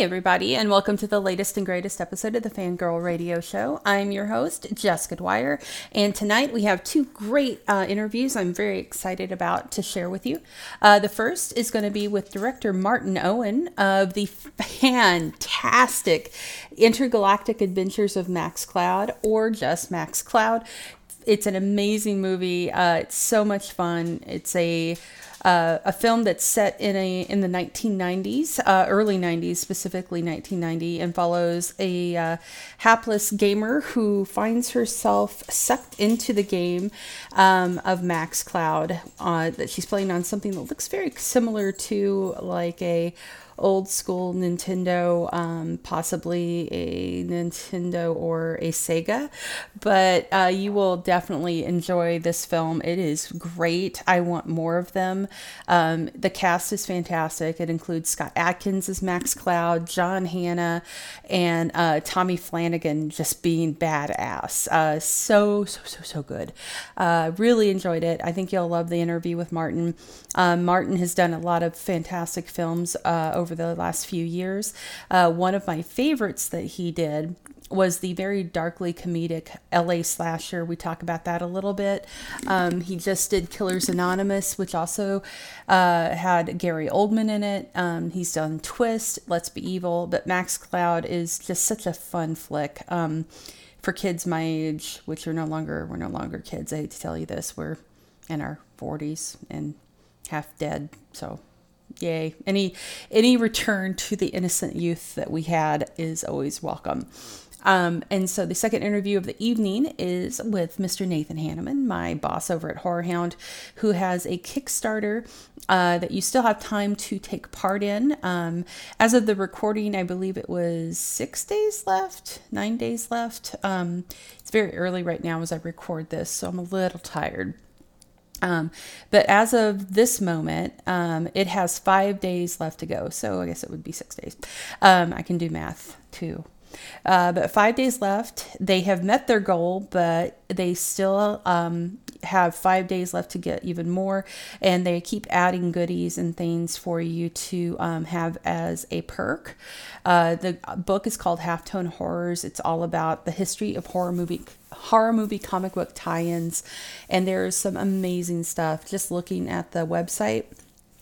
everybody, and welcome to the latest and greatest episode of the Fangirl Radio Show. I'm your host, Jessica Dwyer, and tonight we have two great uh, interviews I'm very excited about to share with you. Uh, the first is going to be with director Martin Owen of the fantastic Intergalactic Adventures of Max Cloud, or just Max Cloud. It's an amazing movie. Uh, it's so much fun. It's a uh, a film that's set in a in the 1990s, uh, early 90s, specifically 1990, and follows a uh, hapless gamer who finds herself sucked into the game um, of Max Cloud. Uh, that she's playing on something that looks very similar to like a old school Nintendo, um, possibly a Nintendo or a Sega. But uh, you will definitely enjoy this film. It is great. I want more of them. Um, the cast is fantastic. It includes Scott Adkins as Max Cloud, John Hannah, and uh, Tommy Flanagan just being badass. Uh, so, so, so, so good. Uh, really enjoyed it. I think you'll love the interview with Martin. Um, Martin has done a lot of fantastic films uh, over the last few years. Uh, one of my favorites that he did was the very darkly comedic LA slasher. We talk about that a little bit. Um, he just did Killers Anonymous, which also uh, had Gary Oldman in it. Um, he's done Twist, Let's Be Evil, but Max Cloud is just such a fun flick. Um, for kids my age, which are no longer we're no longer kids. I hate to tell you this, we're in our 40s and half dead. So yay any any return to the innocent youth that we had is always welcome um, and so the second interview of the evening is with Mr. Nathan Hanneman, my boss over at Horror Hound, who has a Kickstarter uh, that you still have time to take part in. Um, as of the recording, I believe it was six days left, nine days left. Um, it's very early right now as I record this, so I'm a little tired. Um, but as of this moment, um, it has five days left to go. So I guess it would be six days. Um, I can do math too. Uh, but five days left. They have met their goal, but they still um, have five days left to get even more. And they keep adding goodies and things for you to um, have as a perk. Uh, the book is called Halftone Horrors. It's all about the history of horror movie horror movie comic book tie-ins, and there's some amazing stuff. Just looking at the website,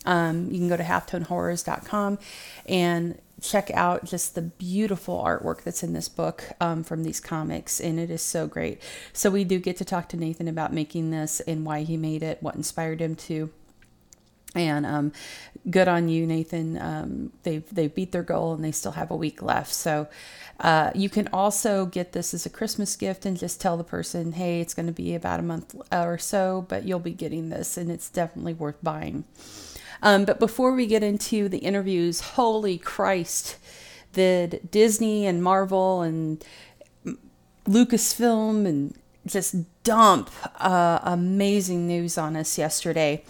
um, you can go to halftonehorrors.com and check out just the beautiful artwork that's in this book um, from these comics, and it is so great. So we do get to talk to Nathan about making this and why he made it, what inspired him to. And um, good on you, Nathan. Um, they've they've beat their goal and they still have a week left. So uh, you can also get this as a Christmas gift and just tell the person, hey, it's going to be about a month or so, but you'll be getting this, and it's definitely worth buying. Um, but before we get into the interviews, holy Christ, did Disney and Marvel and Lucasfilm and just dump uh, amazing news on us yesterday.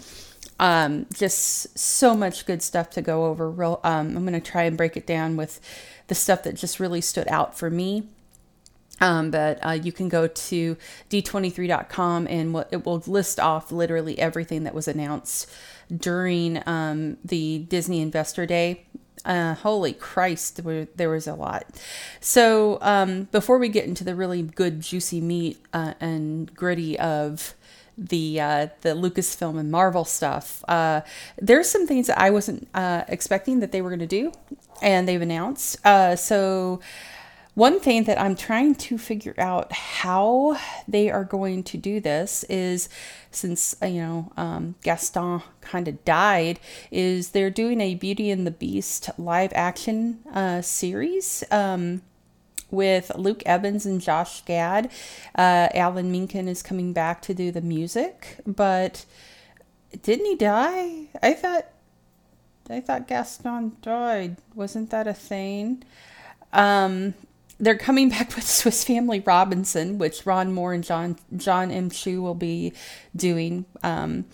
Um, just so much good stuff to go over. Real, um, I'm going to try and break it down with the stuff that just really stood out for me. Um, but uh, you can go to d23.com and it will list off literally everything that was announced during um, the Disney Investor Day. Uh, holy Christ, there was a lot. So, um, before we get into the really good, juicy meat uh, and gritty of the uh, the Lucasfilm and Marvel stuff, uh, there's some things that I wasn't uh, expecting that they were going to do, and they've announced. Uh, so, one thing that I'm trying to figure out how they are going to do this is since, uh, you know, um, Gaston kind of died, is they're doing a Beauty and the Beast live action uh, series. Um, with Luke Evans and Josh Gad. Uh, Alan Menken is coming back to do the music, but didn't he die? I thought I thought Gaston died. Wasn't that a thing? Um, they're coming back with Swiss Family Robinson, which Ron Moore and John Jon M. Chu will be doing. Um,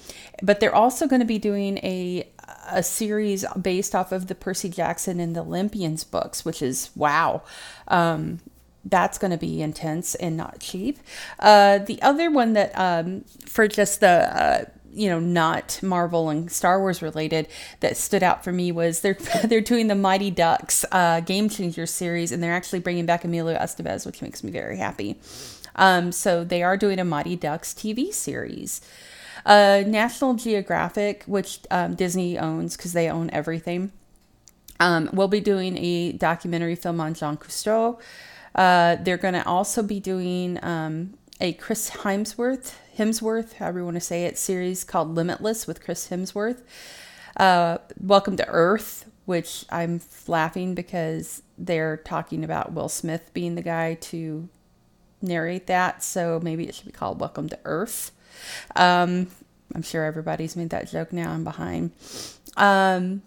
but they're also going to be doing a a series based off of the Percy Jackson and the Olympians books, which is wow. Um, that's going to be intense and not cheap. Uh, the other one that um, for just the uh, you know, not Marvel and Star Wars related that stood out for me was they're they're doing the Mighty Ducks uh, Game Changer series, and they're actually bringing back Emilio Estevez, which makes me very happy. Um, so they are doing a Mighty Ducks TV series. Uh, National Geographic, which um, Disney owns because they own everything, um, will be doing a documentary film on Jean Cousteau. Uh, they're going to also be doing um, a Chris Hemsworth, Hemsworth, however you want to say it, series called Limitless with Chris Hemsworth. Uh, Welcome to Earth, which I'm laughing because they're talking about Will Smith being the guy to narrate that. So maybe it should be called Welcome to Earth. Um, I'm sure everybody's made that joke now. I'm behind. Um,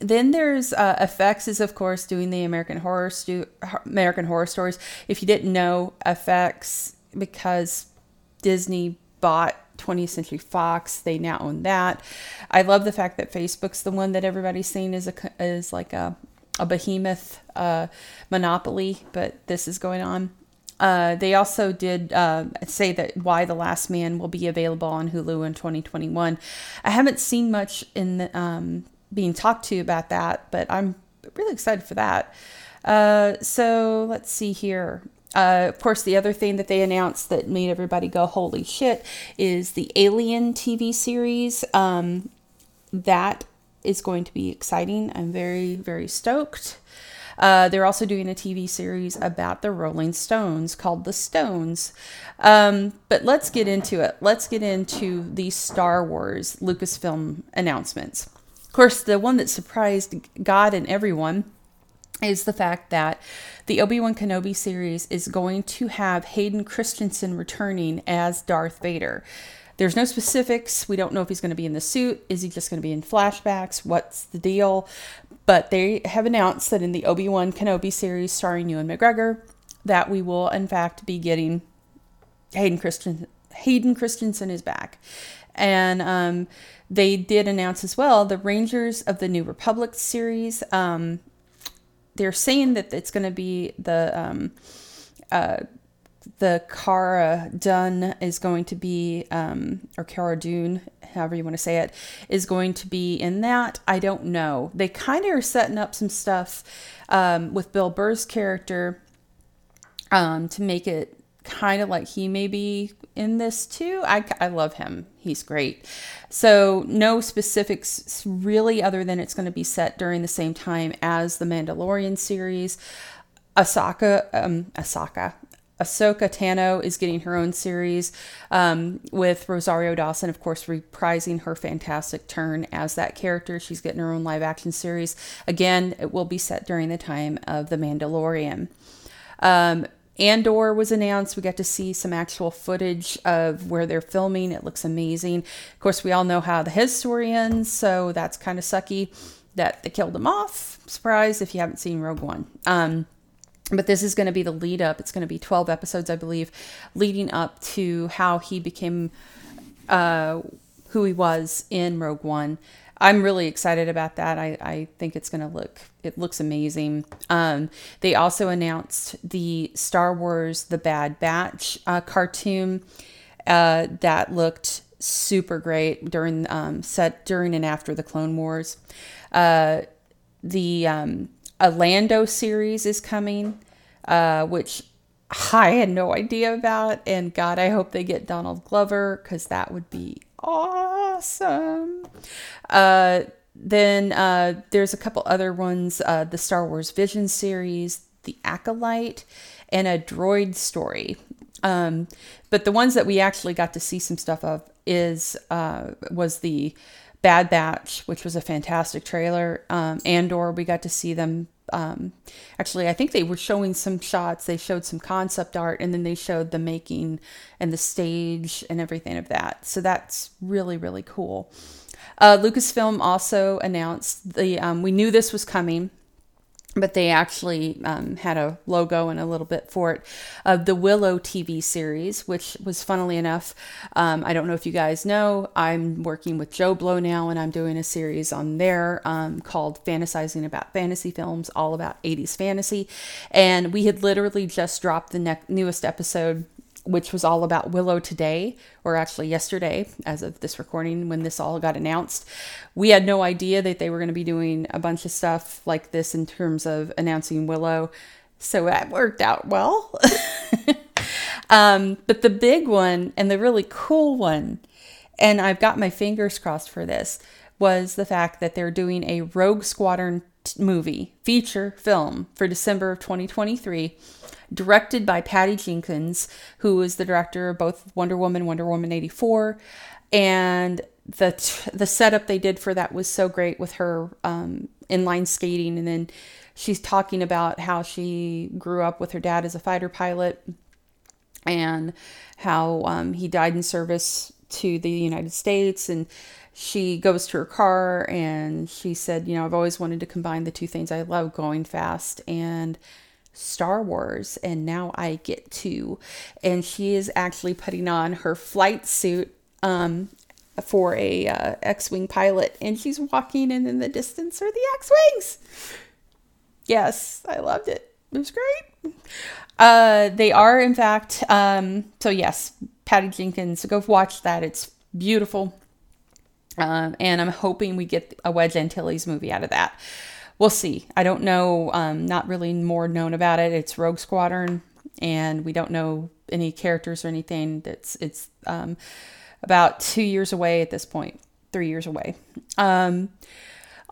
then there's uh, FX is of course doing the American Horror Stu- American Horror Stories. If you didn't know FX, because Disney bought 20th Century Fox, they now own that. I love the fact that Facebook's the one that everybody's seen as a as like a a behemoth uh, monopoly, but this is going on. Uh, they also did uh, say that Y: The Last Man will be available on Hulu in 2021. I haven't seen much in the, um, being talked to about that, but I'm really excited for that. Uh, so let's see here. Uh, of course, the other thing that they announced that made everybody go, holy shit, is the Alien TV series. Um, that is going to be exciting. I'm very, very stoked. Uh, they're also doing a TV series about the Rolling Stones called The Stones. Um, but let's get into it. Let's get into the Star Wars Lucasfilm announcements. Of course, the one that surprised God and everyone is the fact that the Obi Wan Kenobi series is going to have Hayden Christensen returning as Darth Vader. There's no specifics. We don't know if he's going to be in the suit. Is he just going to be in flashbacks? What's the deal? But they have announced that in the Obi Wan Kenobi series starring Ewan McGregor, that we will in fact be getting Hayden Christensen. Hayden Christensen is back, and um, they did announce as well the Rangers of the New Republic series. Um, they're saying that it's going to be the um, uh, the Cara Dune is going to be, um, or Cara Dune, however you want to say it, is going to be in that. I don't know. They kind of are setting up some stuff um, with Bill Burr's character um, to make it kind of like he may be in this too. I, I love him. He's great. So, no specifics really, other than it's going to be set during the same time as the Mandalorian series. Asaka, um, Asaka, Ahsoka Tano is getting her own series um, with Rosario Dawson, of course, reprising her fantastic turn as that character. She's getting her own live action series. Again, it will be set during the time of The Mandalorian. Um, Andor was announced. We got to see some actual footage of where they're filming. It looks amazing. Of course, we all know how the his story ends, so that's kind of sucky that they killed him off. Surprise if you haven't seen Rogue One. Um, but this is going to be the lead up. It's going to be 12 episodes, I believe, leading up to how he became uh, who he was in Rogue One. I'm really excited about that. I, I think it's going to look, it looks amazing. Um, they also announced the Star Wars The Bad Batch uh, cartoon uh, that looked super great during, um, set during and after the Clone Wars. Uh, the um, a Lando series is coming, uh, which I had no idea about. And God, I hope they get Donald Glover because that would be awesome. Uh, then uh, there's a couple other ones uh, the Star Wars Vision series, The Acolyte, and a droid story. Um, but the ones that we actually got to see some stuff of is uh, was the Bad Batch, which was a fantastic trailer. Um, Andor, we got to see them. Um, actually, I think they were showing some shots. They showed some concept art, and then they showed the making and the stage and everything of that. So that's really really cool. Uh, Lucasfilm also announced the. Um, we knew this was coming but they actually um, had a logo and a little bit for it of the Willow TV series, which was funnily enough. Um, I don't know if you guys know, I'm working with JoBlo now, and I'm doing a series on there um, called Fantasizing About Fantasy Films, all about 80s fantasy. And we had literally just dropped the ne- newest episode which was all about Willow today, or actually yesterday, as of this recording, when this all got announced. We had no idea that they were going to be doing a bunch of stuff like this in terms of announcing Willow. So that worked out well. um, but the big one and the really cool one, and I've got my fingers crossed for this, was the fact that they're doing a Rogue Squadron movie, feature film for December of 2023 directed by Patty Jenkins, who is the director of both Wonder Woman, Wonder Woman 84, and the the setup they did for that was so great with her um, inline skating, and then she's talking about how she grew up with her dad as a fighter pilot, and how um, he died in service to the United States, and she goes to her car and she said, you know, I've always wanted to combine the two things. I love, going fast and Star Wars, and now I get to. And she is actually putting on her flight suit um, for a uh, X-wing pilot, and she's walking, and in the distance are the X-wings. Yes, I loved it. It was great. Uh, they are, in fact. Um, so yes, Patty Jenkins. Go watch that. It's beautiful. Um, and I'm hoping we get a Wedge Antilles movie out of that we'll see. I don't know. Um, not really more known about it. It's Rogue Squadron, and we don't know any characters or anything. That's it's um, about two years away at this point, three years away. Um,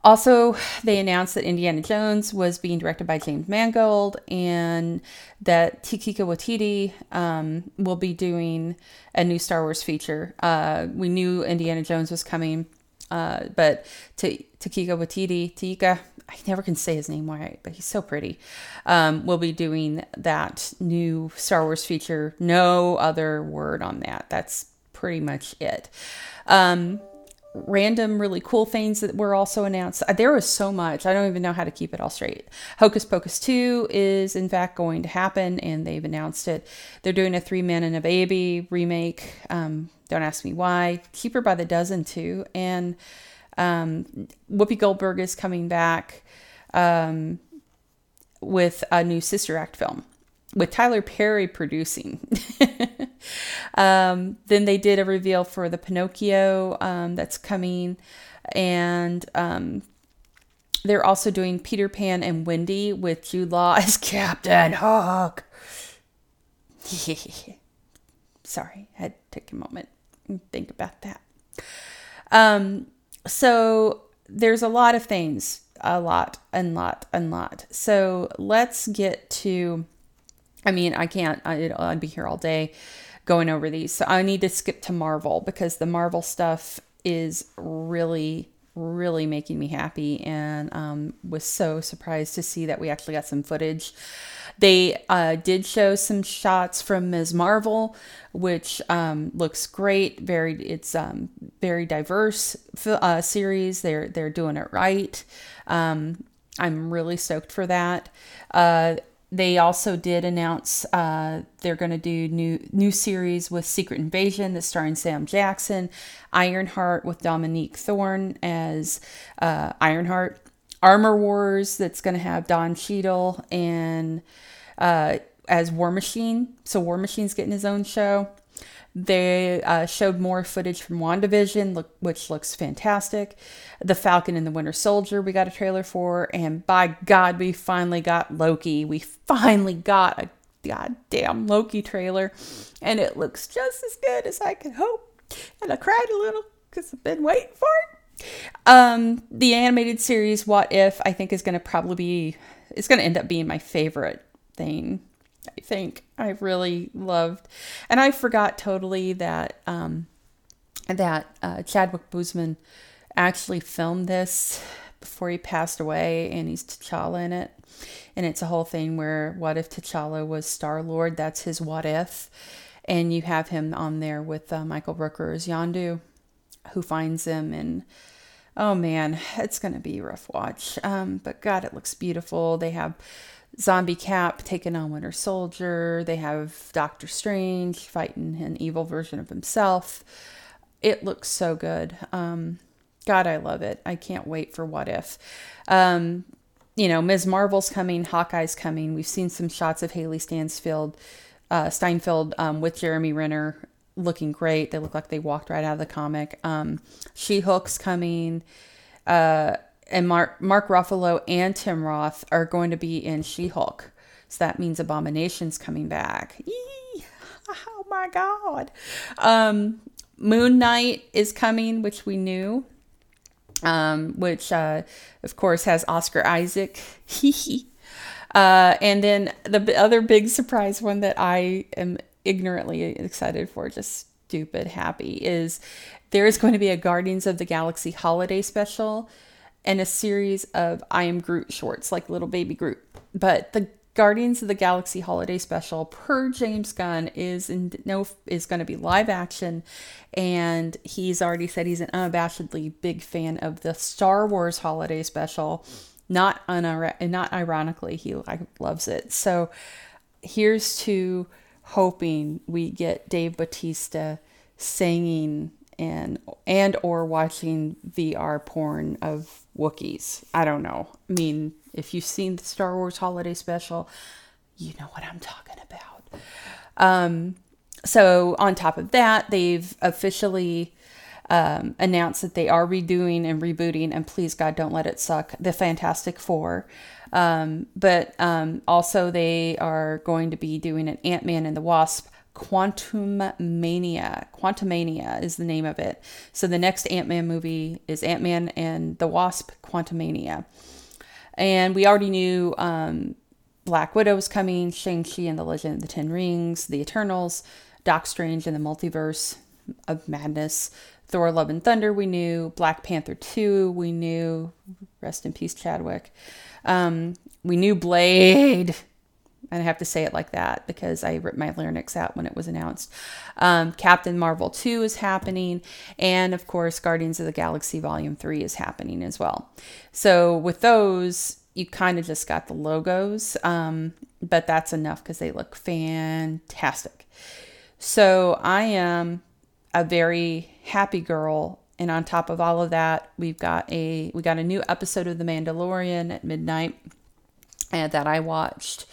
also, they announced that Indiana Jones was being directed by James Mangold and that Taika Waititi um, will be doing a new Star Wars feature. Uh, we knew Indiana Jones was coming, uh, but T- Taika Waititi, Tika, I never can say his name right, but he's so pretty. Um, we'll be doing that new Star Wars feature. No other word on that. That's pretty much it. Um, random, really cool things that were also announced. Uh, there was so much. I don't even know how to keep it all straight. Hocus Pocus 2 is, in fact, going to happen, and they've announced it. They're doing a Three Men and a Baby remake. Um, don't ask me why. Cheaper by the dozen, too. And um, Whoopi Goldberg is coming back um, with a new Sister Act film with Tyler Perry producing. um, then they did a reveal for the Pinocchio um, that's coming, and um, they're also doing Peter Pan and Wendy with Jude Law as Captain Hook. Sorry, I had to take a moment and think about that. So there's a lot of things, a lot, and lot, and lot. So let's get to. I mean, I can't. I, I'd be here all day going over these. So I need to skip to Marvel because the Marvel stuff is really really making me happy and um, was so surprised to see that we actually got some footage they uh, did show some shots from Ms. Marvel, which um, looks great. Very, it's um, very diverse uh, series. They're they're doing it right. Um, I'm really stoked for that. Uh, they also did announce uh, they're going to do new new series with Secret Invasion that's starring Sam Jackson, Ironheart with Dominique Thorne as uh, Ironheart, Armor Wars that's going to have Don Cheadle and uh, as War Machine. So War Machine's getting his own show. They uh, showed more footage from WandaVision, look, which looks fantastic. The Falcon and the Winter Soldier, we got a trailer for. And by God, we finally got Loki. We finally got a goddamn Loki trailer. And it looks just as good as I could hope. And I cried a little because I've been waiting for it. Um, the animated series What If I think is going to probably be it's going to end up being my favorite thing. I think I really loved, and I forgot totally that um, that uh, Chadwick Boseman actually filmed this before he passed away, and he's T'Challa in it, and it's a whole thing where what if T'Challa was Star Lord? That's his what if, and you have him on there with uh, Michael Rooker as Yondu, who finds him and. Oh man, it's gonna be a rough watch. Um, but God, it looks beautiful. They have Zombie Cap taking on Winter Soldier. They have Doctor Strange fighting an evil version of himself. It looks so good. Um, God, I love it. I can't wait for What If. Um, you know, Ms. Marvel's coming, Hawkeye's coming. We've seen some shots of Hailee Stansfield uh, Steinfeld um, with Jeremy Renner looking great. They look like they walked right out of the comic. Um, she Hulk's coming. Uh, and Mark Mark Ruffalo and Tim Roth are going to be in She Hulk. So that means Abomination's coming back. Eee! Oh my God. Um, Moon Knight is coming, which we knew, um, which uh, of course has Oscar Isaac. uh, and then the other big surprise one that I am ignorantly excited for, just stupid happy, is there is going to be a Guardians of the Galaxy holiday special and a series of I Am Groot shorts, like little baby Groot. But the Guardians of the Galaxy holiday special per James Gunn is in no is going to be live action. And he's already said he's an unabashedly big fan of the Star Wars holiday special. Not unir- not ironically he like, loves it. So here's to hoping we get Dave Bautista singing and and or watching VR porn of Wookiees. I don't know. I mean, if you've seen the Star Wars holiday special, you know what I'm talking about. Um, so on top of that, they've officially um, announced that they are redoing and rebooting, and please God, don't let it suck. The Fantastic Four. Um, but um, also, they are going to be doing an Ant Man and the Wasp Quantum Mania. Quantumania is the name of it. So the next Ant Man movie is Ant Man and the Wasp Quantumania. And we already knew um, Black Widow was coming, Shang-Chi and the Legend of the Ten Rings, The Eternals, Doc Strange and the Multiverse of Madness, Thor Love and Thunder, we knew, Black Panther 2, we knew, rest in peace, Chadwick. Um, we knew Blade, and I have to say it like that because I ripped my larynx out when it was announced. Um, Captain Marvel 2 is happening. And of course, Guardians of the Galaxy Volume 3 is happening as well. So with those, you kind of just got the logos, um, but that's enough because they look fantastic. So I am a very happy girl and on top of all of that we've got a we got a new episode of the mandalorian at midnight uh, that i watched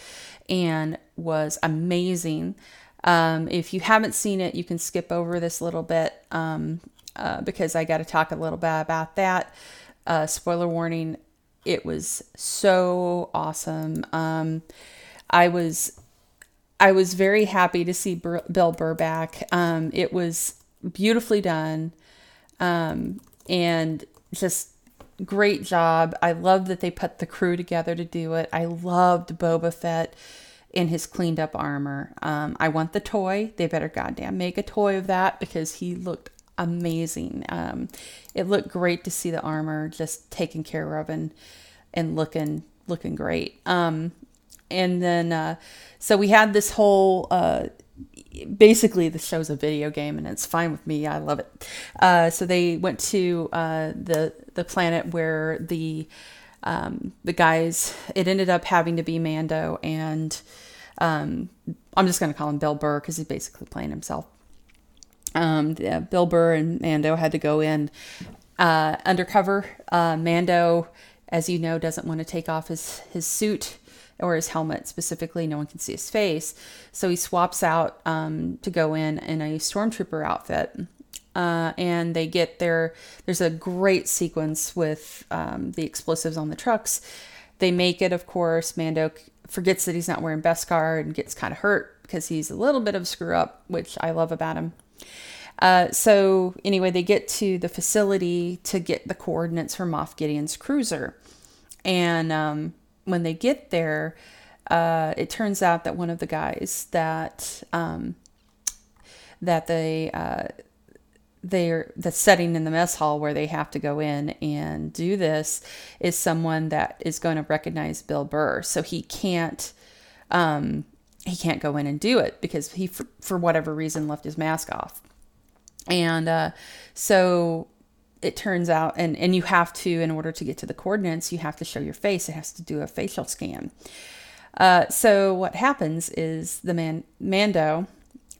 and was amazing. Um, if you haven't seen it, you can skip over this little bit um, uh, because I got to talk a little bit about that. Uh, spoiler warning: it was so awesome. Um, I was I was very happy to see Bur- Bill Burr back. Um, it was beautifully done, um, and just great job. I love that they put the crew together to do it. I loved Boba Fett in his cleaned up armor. Um, I want the toy. They better goddamn make a toy of that because he looked amazing. Um, it looked great to see the armor just taken care of and and looking looking great. Um, and then uh, so we had this whole uh, basically the show's a video game and it's fine with me. I love it. Uh, so they went to uh, the the planet where the um, the guys it ended up having to be mando and um, i'm just going to call him bill burr because he's basically playing himself. Um, yeah, bill burr and mando had to go in. Uh, undercover uh, mando as you know doesn't want to take off his his suit or his helmet specifically. No one can see his face. So he swaps out um, to go in in a stormtrooper outfit. Uh, and they get there. There's a great sequence with um, the explosives on the trucks. They make it, of course. Mando forgets that he's not wearing Beskar and gets kind of hurt because he's a little bit of a screw up, which I love about him. Uh, so anyway, they get to the facility to get the coordinates for Moff Gideon's cruiser, and um, when they get there, uh, it turns out that one of the guys that um, that they uh, they're the setting in the mess hall where they have to go in and do this is someone that is going to recognize Bill Burr, so he can't um, he can't go in and do it because he for, for whatever reason left his mask off, and uh, so it turns out and and you have to in order to get to the coordinates you have to show your face. It has to do a facial scan. Uh, so what happens is the man mando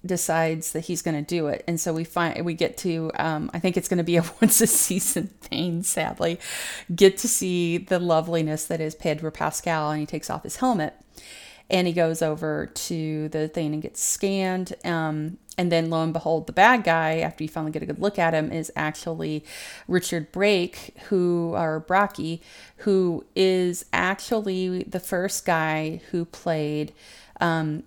decides that he's going to do it. And so we find we get to um, i think it's going to be a once a season thing sadly get to see the loveliness that is pedro pascal and he takes off his helmet and he goes over to the thing and gets scanned. Um, and then lo and behold, the bad guy, after you finally get a good look at him, is actually Richard Brake, who or Brocky, who is actually the first guy who played um,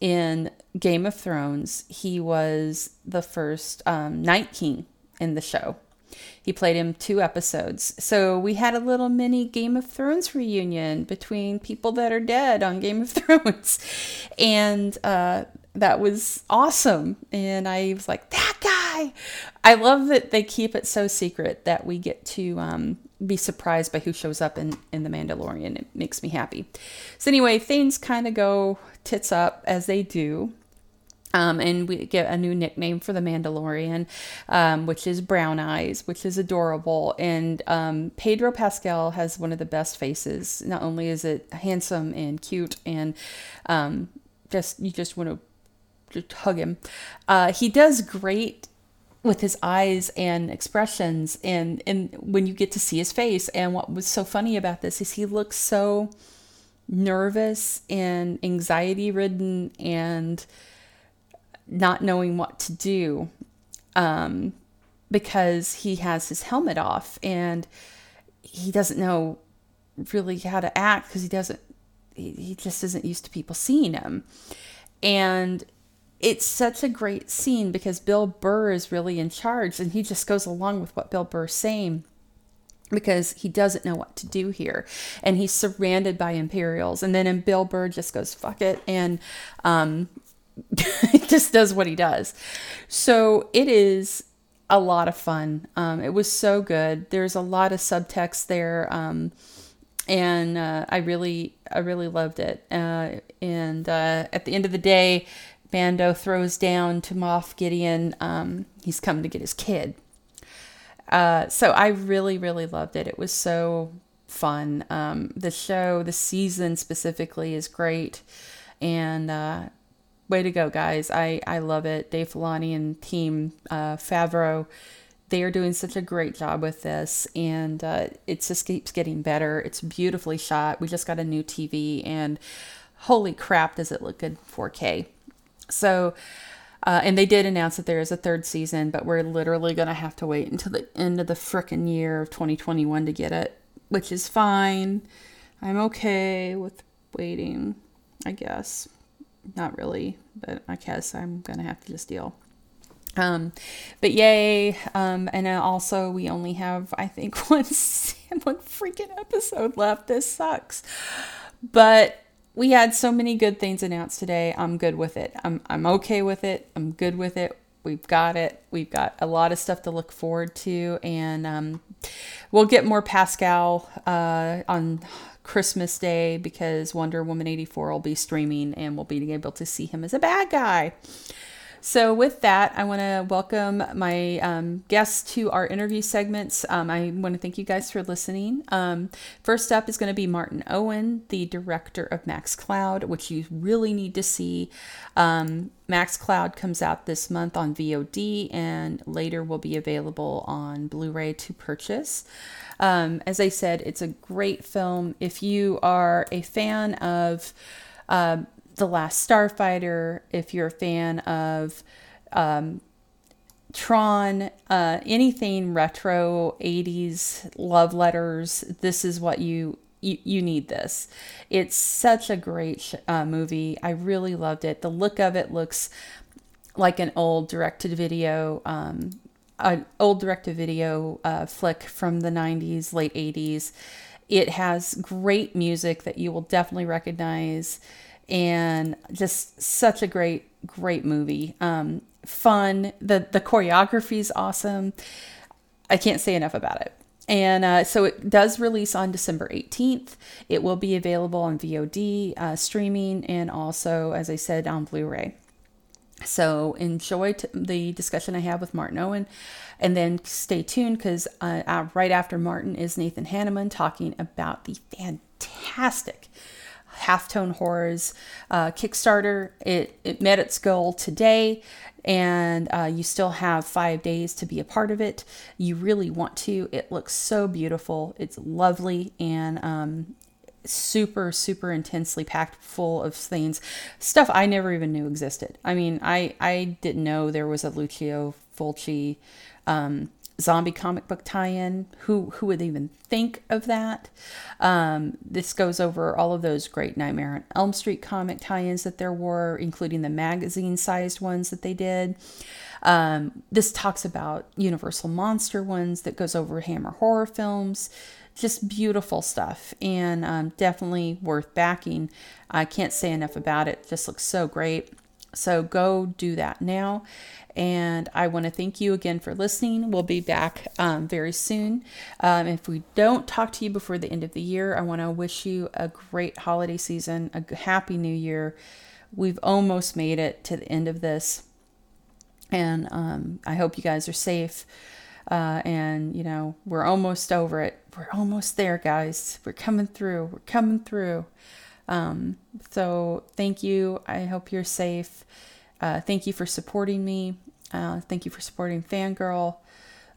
in Game of Thrones. He was the first um, Night King in the show. He played him two episodes. So we had a little mini Game of Thrones reunion between people that are dead on Game of Thrones. And uh, that was awesome. And I was like, that guy. I love that they keep it so secret that we get to um, be surprised by who shows up in, in The Mandalorian. It makes me happy. So, anyway, things kind of go tits up as they do. Um, and we get a new nickname for the Mandalorian, um, which is Brown Eyes, which is adorable. And um, Pedro Pascal has one of the best faces. Not only is it handsome and cute, and um, just you just want to just hug him. Uh, he does great with his eyes and expressions, and and when you get to see his face. And what was so funny about this is he looks so nervous and anxiety ridden and not knowing what to do um, because he has his helmet off and he doesn't know really how to act because he doesn't he just isn't used to people seeing him. And it's such a great scene because bill burr is really in charge and he just goes along with what bill burr's saying because he doesn't know what to do here. And he's surrounded by imperials. And then bill burr just goes fuck it and um, just does what he does. So it is a lot of fun. Um, it was so good. There's a lot of subtext there, um, and uh, I really, I really loved it. Uh, and uh, at the end of the day, Mando throws down to Moff Gideon. Um, he's coming to get his kid. Uh, so I really, really loved it. It was so fun. Um, the show, the season specifically, is great, and uh, way to go, guys. I, I love it. Dave Filoni and team uh, Favreau, they are doing such a great job with this, and uh, it just keeps getting better. It's beautifully shot. We just got a new TV, and holy crap, does it look good 4K. So, uh, and they did announce that there is a third season, but we're literally going to have to wait until the end of the frickin' year of 2021 to get it, which is fine. I'm okay with waiting, I guess not really, but I guess I'm gonna have to just deal. Um, but yay! Um, and also we only have I think one one freaking episode left. This sucks, but we had so many good things announced today. I'm good with it. I'm I'm okay with it. I'm good with it. We've got it. We've got a lot of stuff to look forward to, and um, we'll get more Pascal uh, on Christmas Day because Wonder Woman 84 will be streaming and we'll be able to see him as a bad guy. So, with that, I want to welcome my um, guests to our interview segments. Um, I want to thank you guys for listening. Um, first up is going to be Martin Owen, the director of Max Cloud, which you really need to see. Um, Max Cloud comes out this month on VOD and later will be available on Blu ray to purchase. Um, as I said, it's a great film. If you are a fan of um, The Last Starfighter, if you're a fan of um, Tron, uh, anything retro 80s love letters, this is what you you, you need this. It's such a great uh, movie. I really loved it. The look of it looks like an old directed video um, an old direct-to-video uh, flick from the 90s, late 80s. It has great music that you will definitely recognize, and just such a great, great movie. Um, fun. the The choreography is awesome. I can't say enough about it. And uh, so it does release on December 18th. It will be available on VOD, uh, streaming, and also, as I said, on Blu ray. So enjoy t- the discussion I have with Martin Owen, and then stay tuned because uh, uh, right after Martin is Nathan Hanneman talking about the fantastic halftone horrors uh, Kickstarter. It it met its goal today, and uh, you still have five days to be a part of it. You really want to. It looks so beautiful. It's lovely, and um, super super intensely packed full of things stuff i never even knew existed i mean i i didn't know there was a lucio fulci um, zombie comic book tie-in who who would even think of that um, this goes over all of those great nightmare on elm street comic tie-ins that there were including the magazine sized ones that they did um, this talks about universal monster ones that goes over hammer horror films just beautiful stuff and um, definitely worth backing. I can't say enough about it. it. Just looks so great. So go do that now. And I want to thank you again for listening. We'll be back um, very soon. Um, if we don't talk to you before the end of the year, I want to wish you a great holiday season, a happy new year. We've almost made it to the end of this. And um, I hope you guys are safe. Uh, and, you know, we're almost over it. We're almost there, guys. We're coming through. We're coming through. Um, so thank you. I hope you're safe. Uh, thank you for supporting me. Uh, thank you for supporting Fangirl.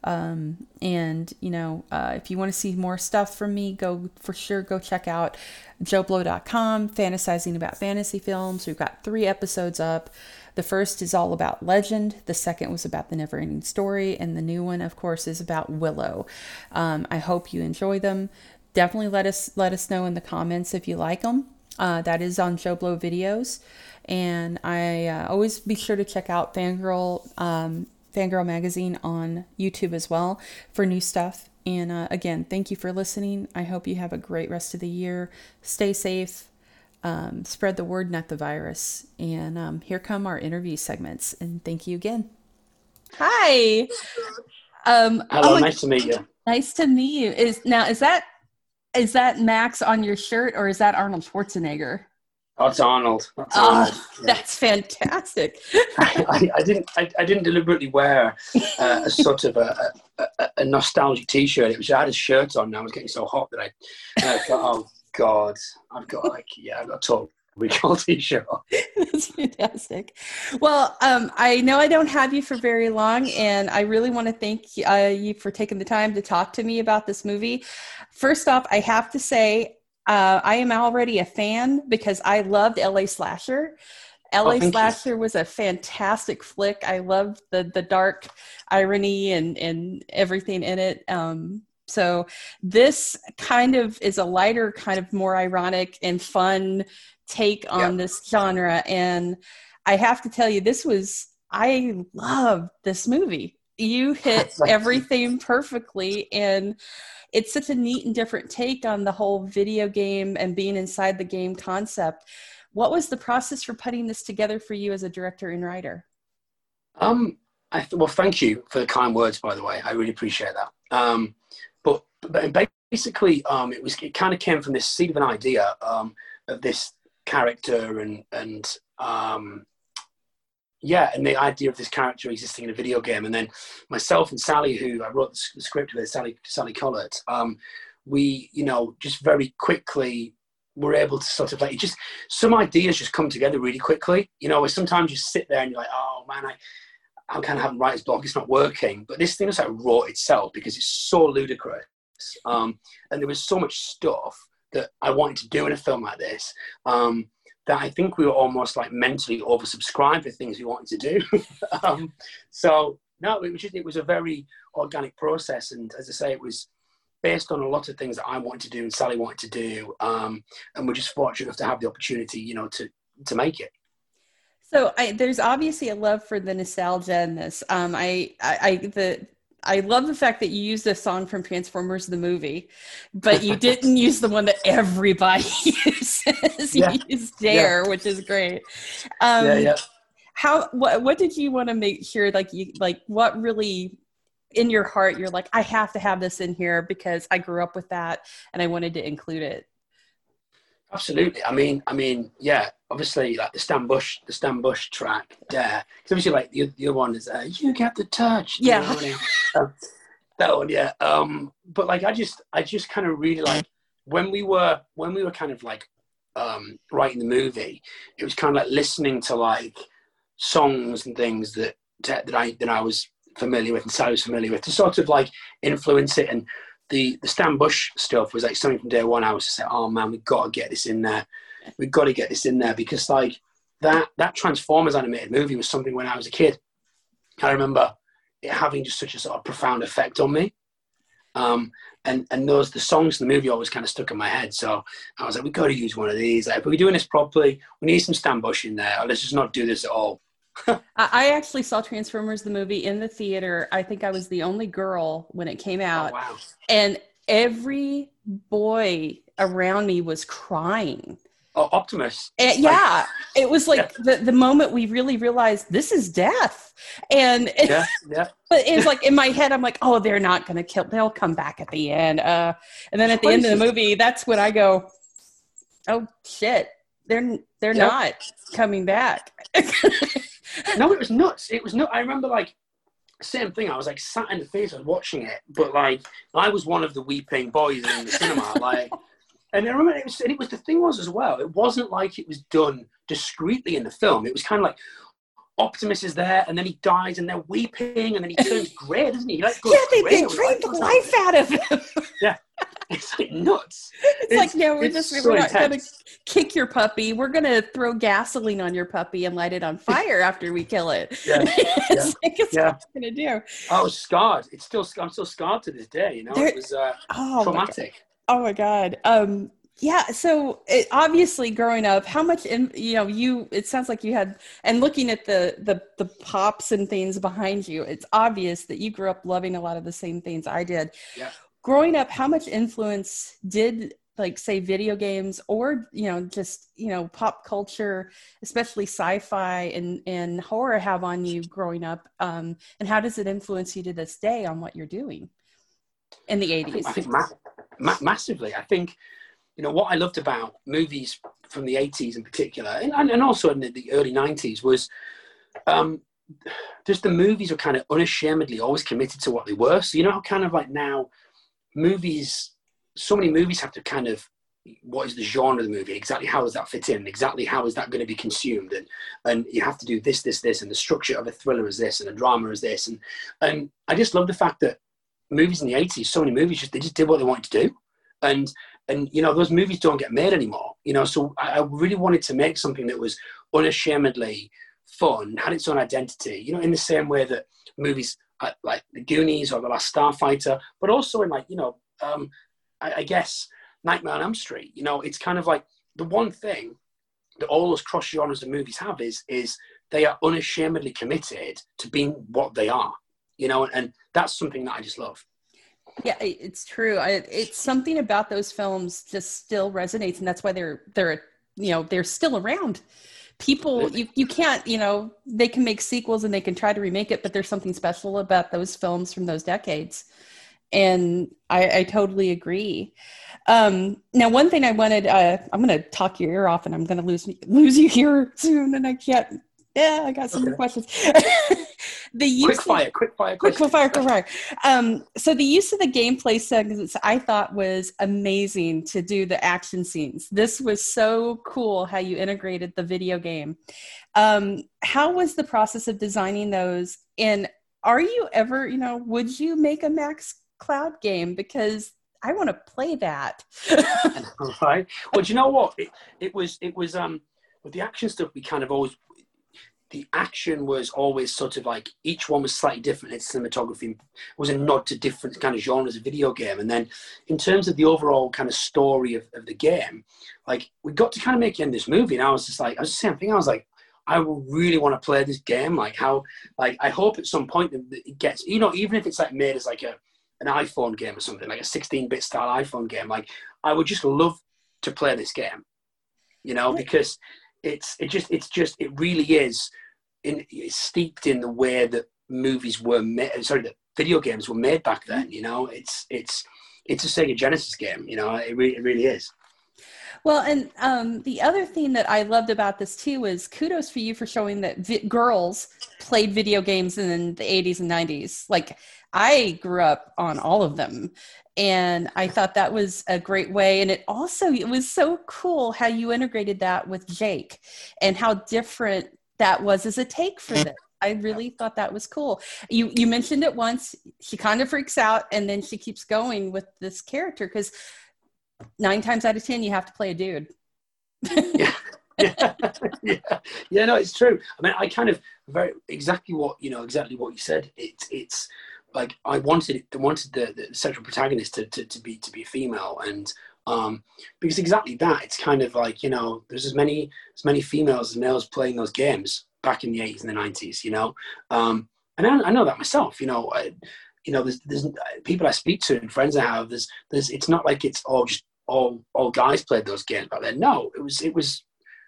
Um, and you know, uh, if you want to see more stuff from me, go for sure go check out JoBlo.com, fantasizing about fantasy films. We've got three episodes up. The first is all about legend, the second was about the never ending story, and the new one, of course, is about Willow. Um, I hope you enjoy them. Definitely let us let us know in the comments if you like them. Uh, that is on JoBlo videos, and I uh, always be sure to check out Fangirl um, Fangirl magazine on YouTube as well for new stuff. And uh, again, thank you for listening. I hope you have a great rest of the year. Stay safe um, spread the word, not the virus. And um, here come our interview segments. And thank you again. Hi. Um, Hello, oh nice to meet you. Nice to meet you. Is now is that is that Max on your shirt or is that Arnold Schwarzenegger? Oh, it's Arnold. That's, oh, Arnold. Yeah. that's fantastic. I, I, didn't. I, I, didn't deliberately wear uh, a sort of a, a, a nostalgic T-shirt. It was I had a shirt on. and I was getting so hot that I uh, thought, oh God, I've got like yeah, I've got Total Recall t-shirt. That's fantastic. Well, um, I know I don't have you for very long, and I really want to thank uh, you for taking the time to talk to me about this movie. First off, I have to say uh, I am already a fan because I loved LA Slasher. LA oh, Slasher you. was a fantastic flick. I loved the the dark irony and and everything in it. Um, so this kind of is a lighter, kind of more ironic and fun take on this genre. And I have to tell you, this was, I love this movie. You hit everything perfectly. And it's such a neat and different take on the whole video game and being inside the game concept. What was the process for putting this together for you as a director and writer? Um, I th- well, thank you for the kind words, by the way. I really appreciate that. Um, but basically, um, it was it kind of came from this seed of an idea um, of this character and and um, yeah, and the idea of this character existing in a video game, and then myself and Sally, who I wrote the script with, Sally Sally Collett, um, we you know just very quickly were able to sort of like just some ideas just come together really quickly. You know, where sometimes you sit there and you're like, oh man, I I'm kind of having writer's block, it's not working. But this thing was like wrote itself because it's so ludicrous um, and there was so much stuff that I wanted to do in a film like this um, that I think we were almost like mentally oversubscribed for things we wanted to do. um, so no, it was just, it was a very organic process, and as I say, it was based on a lot of things that I wanted to do and Sally wanted to do, um, and we're just fortunate enough to have the opportunity, you know, to to make it. So I, there's obviously a love for the nostalgia in this. Um, I, I, I, the I love the fact that you used a song from Transformers the movie, but you didn't use the one that everybody uses. Yeah. You used Dare, yeah. which is great. Um, yeah, yeah. How what what did you want to make sure like you like what really in your heart you're like I have to have this in here because I grew up with that and I wanted to include it. Absolutely. I mean, I mean, yeah. Obviously, like the Stan Bush, the Stan Bush track, "Dare." Because obviously, like the, the other one is uh, "You Get the Touch." Yeah. um, that one, yeah. Um, but like, I just, I just kind of really like when we were when we were kind of like um, writing the movie. It was kind of like listening to like songs and things that that I that I was familiar with and Sally was familiar with to sort of like influence it and the the Stan Bush stuff was like something from day one. I was just like, oh man, we've got to get this in there. We've got to get this in there because like that that Transformers animated movie was something when I was a kid. I remember it having just such a sort of profound effect on me. Um, and and those the songs in the movie always kind of stuck in my head. So I was like, we've got to use one of these. Like, if we're doing this properly, we need some Stan Bush in there. Let's just not do this at all. I actually saw Transformers the movie in the theater. I think I was the only girl when it came out. Oh, wow. And every boy around me was crying. Oh, Optimus. And, yeah, it was like yeah. the, the moment we really realized this is death. And yeah, yeah. but it's like in my head, I'm like, oh, they're not going to kill. They'll come back at the end. Uh, and then at the end of the movie, that's when I go, oh shit, they're they're yep. not coming back. no, it was nuts. It was nuts. I remember like same thing. I was like sat in the theater watching it, but like I was one of the weeping boys in the cinema. Like and I remember it was, and it was the thing was as well. It wasn't like it was done discreetly in the film. It was kind of like Optimus is there, and then he dies, and they're weeping, and then he turns grey, doesn't he? Like, yeah, they, they drained the life out of him. yeah, it's like nuts. It's, it's like no, we're just so we're not gonna kick your puppy. We're gonna throw gasoline on your puppy and light it on fire after we kill it. Yeah, it's yeah. like it's yeah. what gonna do. I was scarred. It's still I'm still scarred to this day. You know, there, it was uh, oh, traumatic. Oh my god. Um yeah, so it, obviously growing up, how much in, you know, you it sounds like you had and looking at the the the pops and things behind you, it's obvious that you grew up loving a lot of the same things I did. Yeah. Growing up, how much influence did like say video games or you know just you know pop culture especially sci-fi and and horror have on you growing up um, and how does it influence you to this day on what you're doing in the 80s I think, I think ma- ma- massively. I think, you know, what I loved about movies from the 80s in particular, and, and also in the, early 90s, was um, just the movies were kind of unashamedly always committed to what they were. So, you know, how kind of like now, movies, so many movies have to kind of what is the genre of the movie exactly how does that fit in exactly how is that going to be consumed and and you have to do this this this and the structure of a thriller is this and a drama is this and and i just love the fact that movies in the 80s, so many movies just they just did what they wanted to do. And and you know, those movies don't get made anymore. You know, so I, I really wanted to make something that was unashamedly fun, had its own identity, you know, in the same way that movies uh, like The Goonies or The Last Starfighter, but also in like, you know, um, I, I guess Nightmare on Elm Street, you know, it's kind of like the one thing that all those cross genres of movies have is is they are unashamedly committed to being what they are you know, and that's something that I just love. Yeah, it's true. I, it's something about those films just still resonates, and that's why they're they're you know they're still around. People, you you can't you know they can make sequels and they can try to remake it, but there's something special about those films from those decades, and I, I totally agree. Um, now, one thing I wanted, uh, I'm going to talk your ear off, and I'm going to lose lose you here soon, and I can't yeah, I got some okay. questions. the use quick fire, of, quick fire, quick fire, quick fire. Um, so the use of the gameplay segments I thought was amazing to do the action scenes. This was so cool how you integrated the video game. Um, how was the process of designing those? And are you ever, you know, would you make a Max Cloud game because I want to play that? right. Well, do you know what? It, it was it was um with the action stuff we kind of always the action was always sort of like each one was slightly different. Its cinematography was a nod to different kind of genres of video game. And then in terms of the overall kind of story of, of the game, like we got to kind of make it in this movie. And I was just like, I was the same thing. I was like, I really want to play this game. Like how, like I hope at some point it gets, you know, even if it's like made as like a an iPhone game or something, like a 16-bit style iPhone game. Like I would just love to play this game, you know, because it's it just it's just it really is in, steeped in the way that movies were made. Sorry, that video games were made back then. Mm. You know, it's it's it's a Sega Genesis game. You know, it, re- it really is. Well, and um, the other thing that I loved about this too was kudos for you for showing that vi- girls played video games in the 80s and 90s. Like I grew up on all of them, and I thought that was a great way. And it also it was so cool how you integrated that with Jake and how different that was as a take for them. I really thought that was cool. You you mentioned it once. She kind of freaks out, and then she keeps going with this character because nine times out of ten, you have to play a dude. yeah. yeah, yeah. No, it's true. I mean, I kind of very exactly what you know, exactly what you said. It's it's like I wanted wanted the, the central protagonist to, to, to be to be female, and um, because exactly that, it's kind of like you know, there's as many as many females as males playing those games back in the 80s and the 90s, you know, um, and I, I, know that myself, you know. I, you know, there's, there's people I speak to and friends I have. There's, there's. It's not like it's all just all all guys played those games back then. No, it was it was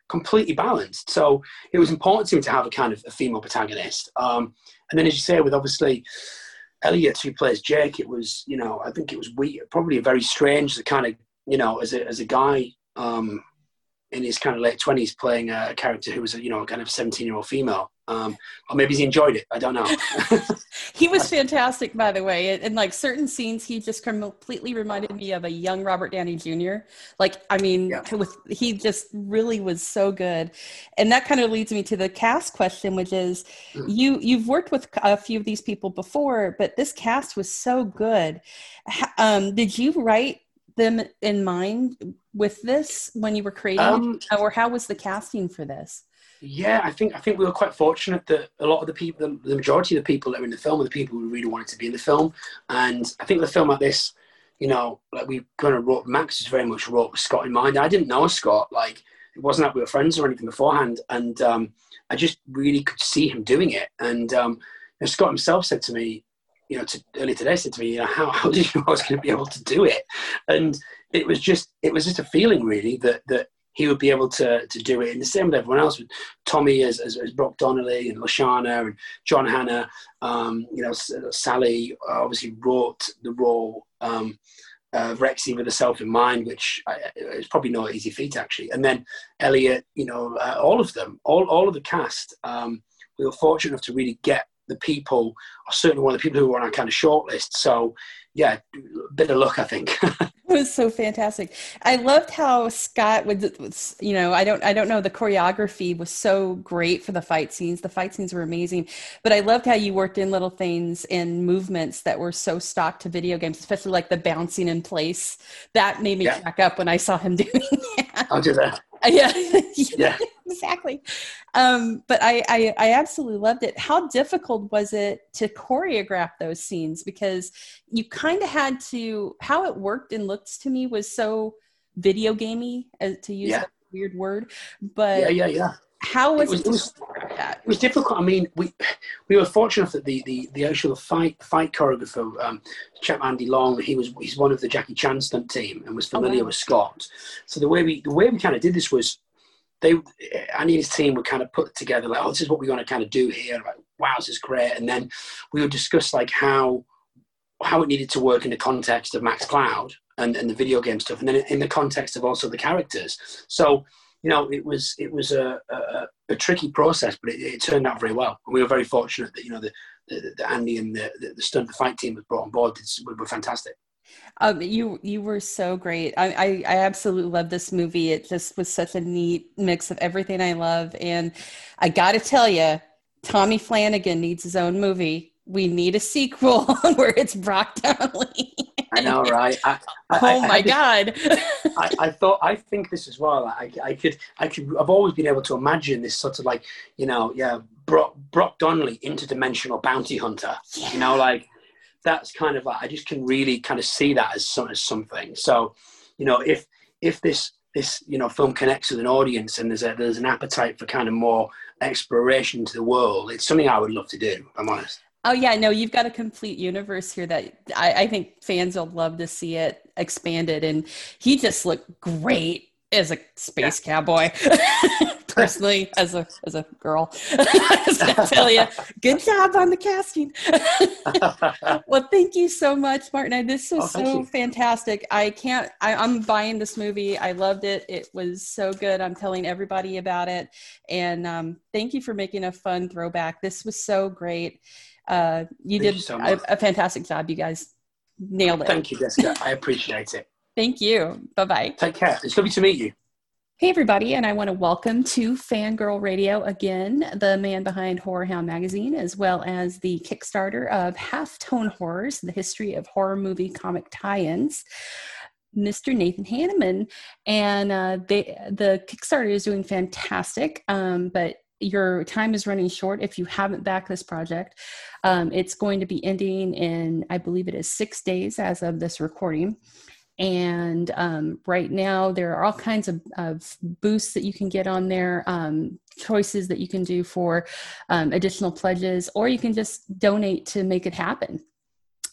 completely balanced. So it was important to me to have a kind of a female protagonist. Um, and then, as you say, with obviously Elliot who plays Jake, it was you know I think it was weird, probably a very strange kind of you know as a as a guy um, in his kind of late twenties playing a character who was a, you know kind of seventeen year old female. Um, or maybe he enjoyed it. I don't know. he was fantastic, by the way. In like certain scenes, he just completely reminded me of a young Robert Downey Jr. Like, I mean, yeah. with he just really was so good. And that kind of leads me to the cast question, which is, mm. you you've worked with a few of these people before, but this cast was so good. Um, did you write them in mind with this when you were creating, um, or how was the casting for this? Yeah, I think I think we were quite fortunate that a lot of the people, the, majority of the people that were in the film, were the people who really wanted to be in the film. And I think the film like this, you know, like we kind of wrote. Max is very much wrote with Scott in mind. I didn't know Scott. Like it wasn't that we were friends or anything beforehand, and um, I just really could see him doing it. And um, Scott himself said to me, you know, to, earlier today, said to me, you know, how, how did you know I was going to be able to do it? And it was just, it was just a feeling really that that he would be able to, to do it. And the same with everyone else, with Tommy as, as, as Brock Donnelly and Lashana and John Hannah. Um, you know, Sally obviously wrote the role um, of Rexy with herself in mind, which is probably no easy feat actually. And then Elliot, you know, uh, all of them, all, all of the cast, um, we were fortunate enough to really get the people, are certainly one of the people who were on our kind of shortlist. So, yeah, a bit of luck, I think. it was so fantastic. I loved how Scott would, you know, I don't, I don't know, the choreography was so great for the fight scenes. The fight scenes were amazing, but I loved how you worked in little things and movements that were so stock to video games, especially like the bouncing in place. That made me yeah. crack up when I saw him doing that. I'll do that. Yeah. yeah. exactly. Um, but I, I, I absolutely loved it. How difficult was it to choreograph those scenes? Because you kind of had to, how it worked and looks to me was so video gamey, as uh, to use yeah. that weird word. But yeah, yeah, yeah. How was it? Was, it, was, it was difficult. I mean, we we were fortunate that the the, the actual fight fight choreographer, um, chap Andy Long, he was he's one of the Jackie Chan stunt team and was familiar oh, wow. with Scott. So the way we the way we kind of did this was they Andy and his team were kind of put together like, oh, this is what we're going to kind of do here. Like, wow, this is great. And then we would discuss like how how it needed to work in the context of Max Cloud and, and the video game stuff, and then in the context of also the characters. So you know, it was it was a, a, a tricky process, but it, it, turned out very well. And we were very fortunate that you know the, the, the Andy and the, the, the stunt the fight team was brought on board were, were fantastic. Um, you you were so great. I, I, I absolutely love this movie. It just was such a neat mix of everything I love, and I got to tell you, Tommy Flanagan needs his own movie. We need a sequel where it's Brock Donnelly. I know, right? I, I, oh my god! I, I, thought I think this as well. I, I could I could I've always been able to imagine this sort of like you know yeah Brock Brock Donnelly interdimensional bounty hunter. Yeah. You know, like that's kind of like I just can really kind of see that as some as something. So, you know, if if this this you know film connects with an audience and there's a there's an appetite for kind of more exploration to the world, it's something I would love to do. I'm honest. Oh yeah, no, you've got a complete universe here that I, I think fans will love to see it expanded. And he just looked great as a space yeah. cowboy. Personally, as a as a girl, I tell you, good job on the casting. well, thank you so much, Martin. This was oh, so you. fantastic. I can't. I, I'm buying this movie. I loved it. It was so good. I'm telling everybody about it. And um, thank you for making a fun throwback. This was so great. Uh, you thank did you so a, a fantastic job. You guys nailed it. Thank you, Jessica. I appreciate it. Thank you. Bye bye. Take care. It's lovely to meet you. Hey, everybody, and I want to welcome to Fangirl Radio again, the man behind Horror Hound Magazine, as well as the Kickstarter of Half Tone Horrors, the history of horror movie comic tie ins. Mr. Nathan Hanneman, and uh, they, the Kickstarter is doing fantastic. Um, but your time is running short if you haven't backed this project. Um, it's going to be ending in, I believe it is six days as of this recording. And um, right now, there are all kinds of, of, boosts that you can get on there, um, choices that you can do for um, additional pledges, or you can just donate to make it happen.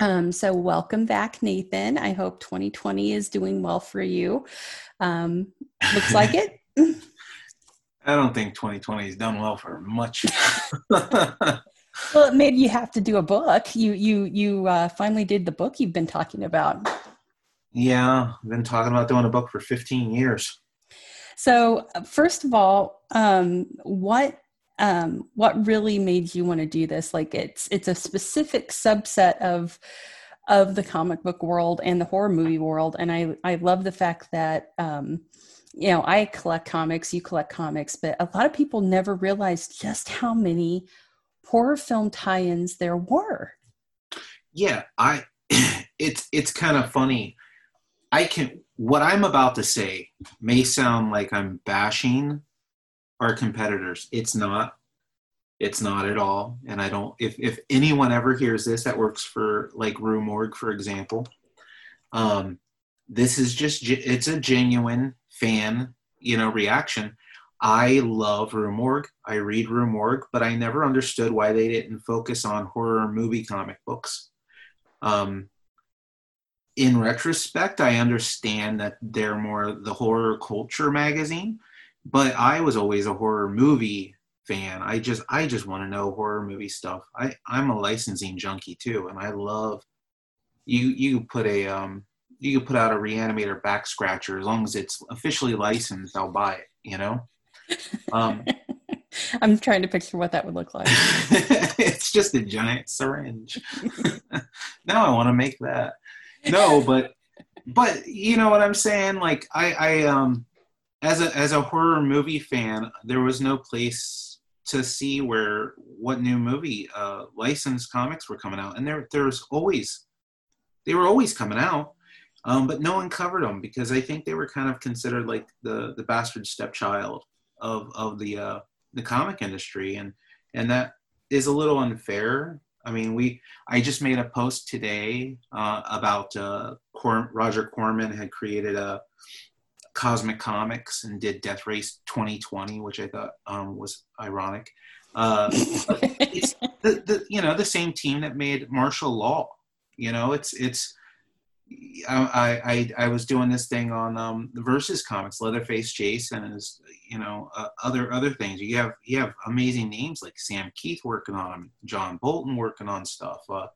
Um, so, welcome back, Nathan. I hope 2020 is doing well for you. Um, looks like it. I don't think 2020 has done well for much. well, it made you have to do a book. You you you uh, finally did the book you've been talking about. Yeah, I've been talking about doing a book for 15 years. So, first of all, um, what um, what really made you want to do this? Like, it's it's a specific subset of of the comic book world and the horror movie world, and I I love the fact that um, you know I collect comics, you collect comics, but a lot of people never realized just how many horror film tie-ins there were. Yeah, I it's it's kind of funny I can what I'm about to say may sound like I'm bashing our competitors. It's not. It's not at all. And I don't if if anyone ever hears this that works for like Rue Morgue, for example, um, this is just it's a genuine fan, you know, reaction. I love Rue Morgue. I read Rue Morgue, but I never understood why they didn't focus on horror movie comic books. Um, in retrospect, I understand that they're more the horror culture magazine, but I was always a horror movie fan. I just I just want to know horror movie stuff. I I'm a licensing junkie too, and I love you you put a um you can put out a reanimator back scratcher as long as it's officially licensed. I'll buy it. You know. Um, I'm trying to picture what that would look like. it's just a giant syringe. now I want to make that no, but but you know what I'm saying? Like I, I um as a as a horror movie fan, there was no place to see where what new movie uh licensed comics were coming out. And there there's always they were always coming out. Um, but no one covered them because I think they were kind of considered like the the bastard stepchild of of the uh, the comic industry, and and that is a little unfair I mean, we I just made a post today uh, about uh, Cor- Roger Corman had created a Cosmic Comics and did Death Race 2020, which I thought um, was ironic. Uh, it's the, the you know the same team that made Martial Law. You know, it's it's I, I I was doing this thing on um, the Versus comics, Leatherface Jason, and you know uh, other other things. You have you have amazing names like Sam Kieth working on them, John Bolton working on stuff. Uh,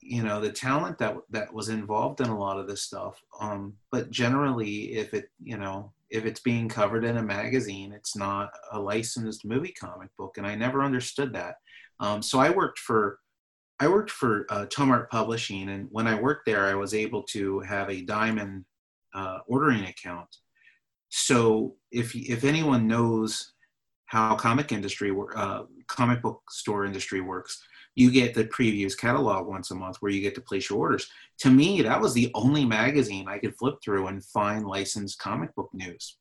you know the talent that that was involved in a lot of this stuff. Um, but generally, if it you know if it's being covered in a magazine, it's not a licensed movie comic book, and I never understood that. Um, so I worked for I worked for uh, Tomart Publishing, and when I worked there, I was able to have a diamond uh, ordering account. So if if anyone knows how comic industry, uh, comic book store industry works, you get the previews catalog once a month where you get to place your orders. To me, that was the only magazine I could flip through and find licensed comic book news.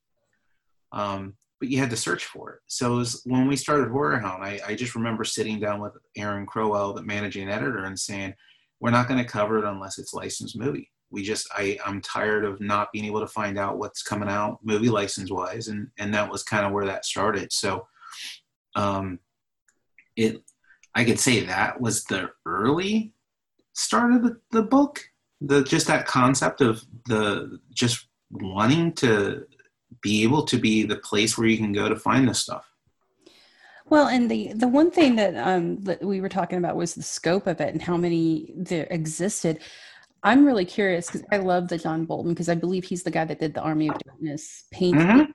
Um, but you had to search for it. So it was, when we started Horror Hound, I, I just remember sitting down with Aaron Crowell, the managing editor, and saying, "We're not going to cover it unless it's licensed movie. We just, I, I'm tired of not being able to find out what's coming out movie license wise, and and that was kind of where that started. So, um, it, I could say that was the early start of the, the book. The just that concept of the just wanting to be able to be the place where you can go to find this stuff. Well, and the the one thing that um that we were talking about was the scope of it and how many there existed. I'm really curious because I love the John Bolton because I believe he's the guy that did the Army of Darkness painting. Mm-hmm.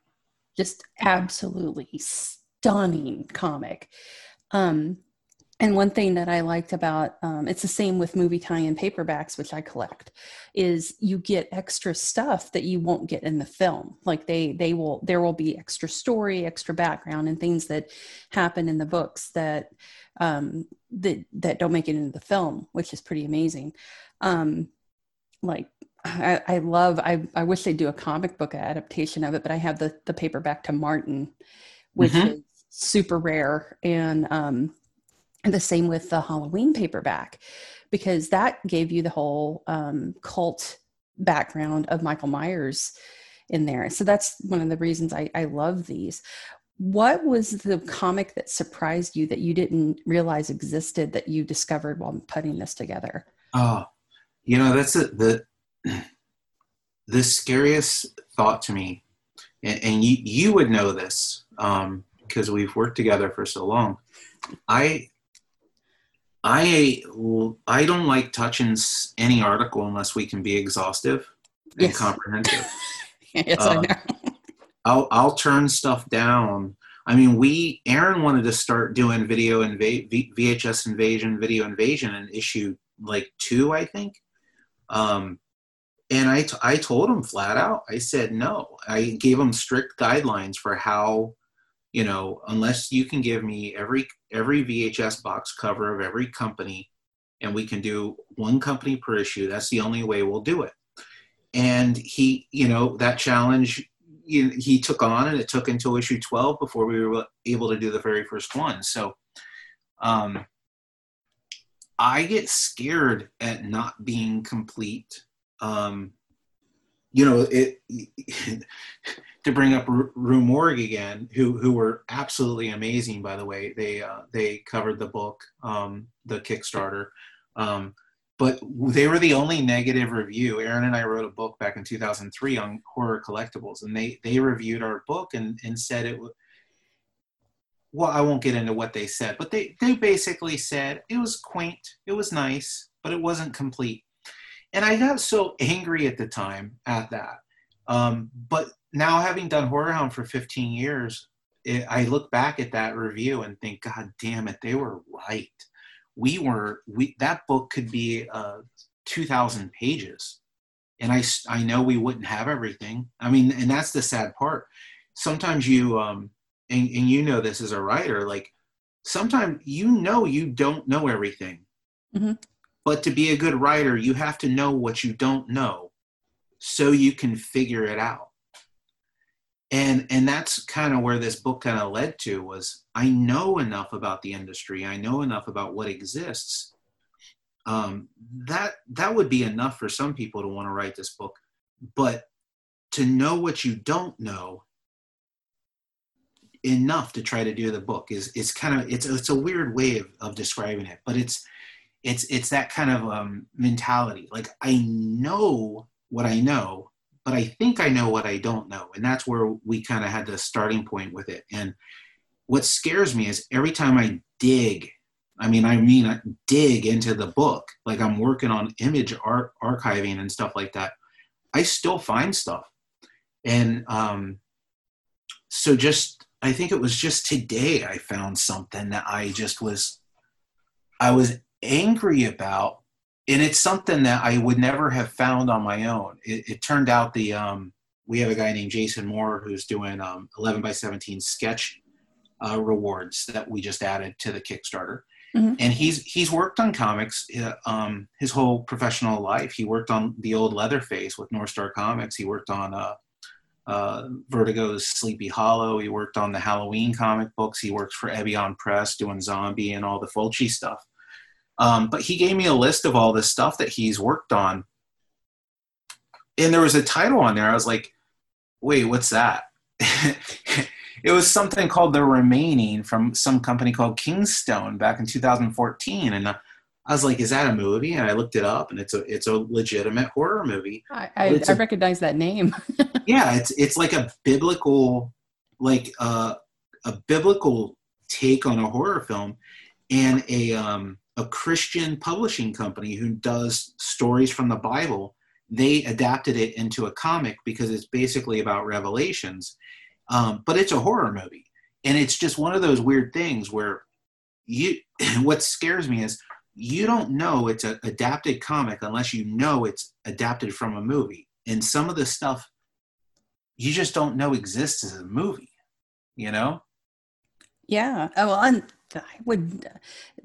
Just absolutely stunning comic. Um, And one thing that I liked about um, it's the same with movie tie-in paperbacks, which I collect, is you get extra stuff that you won't get in the film. Like they they will there will be extra story, extra background, and things that happen in the books that um, that that don't make it into the film, which is pretty amazing. Um, like I, I love I, I wish they'd do a comic book adaptation of it, but I have the the paperback to Martin, which mm-hmm. is super rare and um and the same with the Halloween paperback, because that gave you the whole um, cult background of Michael Myers in there. So that's one of the reasons I, I love these. What was the comic that surprised you that you didn't realize existed that you discovered while putting this together? Oh, you know, that's a, the the scariest thought to me, and, and you you would know this um, because we've worked together for so long. I I I don't like touching any article unless we can be exhaustive and yes. comprehensive. yes, uh, I know. I'll I'll turn stuff down. I mean, we Aaron wanted to start doing video and VHS invasion, video invasion, and issue like two, I think. Um, and I, t- I told him flat out, I said no. I gave him strict guidelines for how you know, unless you can give me every every VHS box cover of every company, and we can do one company per issue, that's the only way we'll do it. And he, you know, that challenge he took on, and it took until issue 12 before we were able to do the very first one. So, um, I get scared at not being complete. Um, you know, it to bring up Rue Morgue again, who who were absolutely amazing. By the way, they uh, they covered the book, um, the Kickstarter, um, but they were the only negative review. Aaron and I wrote a book back in 2003 on horror collectibles, and they they reviewed our book and and said it. Was well, I won't get into what they said, but they they basically said it was quaint, it was nice, but it wasn't complete. And I got so angry at the time at that. Um, but now having done Horror Hound for 15 years, it, I look back at that review and think, God damn it, they were right. We were we that book could be uh, 2,000 pages, and I I know we wouldn't have everything. I mean, and that's the sad part. Sometimes you um and, and you know this as a writer, like sometimes you know you don't know everything. Mm-hmm. But to be a good writer, you have to know what you don't know so you can figure it out and and that's kind of where this book kind of led to was i know enough about the industry. I know enough about what exists. Um, that that would be enough for some people to want to write this book but to know what you don't know enough to try to do the book is is kind of it's it's a weird way of, of describing it but it's it's it's that kind of um, mentality. Like i know what i know but I think I know what I don't know. And that's where we kind of had the starting point with it. And what scares me is every time I dig, I mean, I mean, I dig into the book, like I'm working on image art archiving and stuff like that. I still find stuff. And um, so just, I think it was just today I found something that I just was, I was angry about and it's something that I would never have found on my own. It, it turned out the um, we have a guy named Jason Moore who's doing um, 11 by 17 sketch uh, rewards that we just added to the Kickstarter. Mm-hmm. And he's he's worked on comics uh, um, his whole professional life. He worked on the old Leatherface with North Star Comics. He worked on uh, uh, Vertigo's Sleepy Hollow. He worked on the Halloween comic books. He works for Eibon Press doing zombie and all the Fulci stuff. Um, but he gave me a list of all this stuff that he's worked on. And there was a title on there. I was like, wait, what's that? it was something called The Remaining from some company called Kingstone back in 2014. And uh, I was like, is that a movie? And I looked it up and it's a, it's a legitimate horror movie. I, I, I recognize that name. yeah. It's, it's like a biblical, like uh, a biblical take on a horror film and a, um, a Christian publishing company who does stories from the Bible. They adapted it into a comic because it's basically about revelations, um, but it's a horror movie, and it's just one of those weird things where you what scares me is you don't know it's an adapted comic unless you know it's adapted from a movie. And some of the stuff you just don't know exists as a movie you know? Yeah. Oh well and i would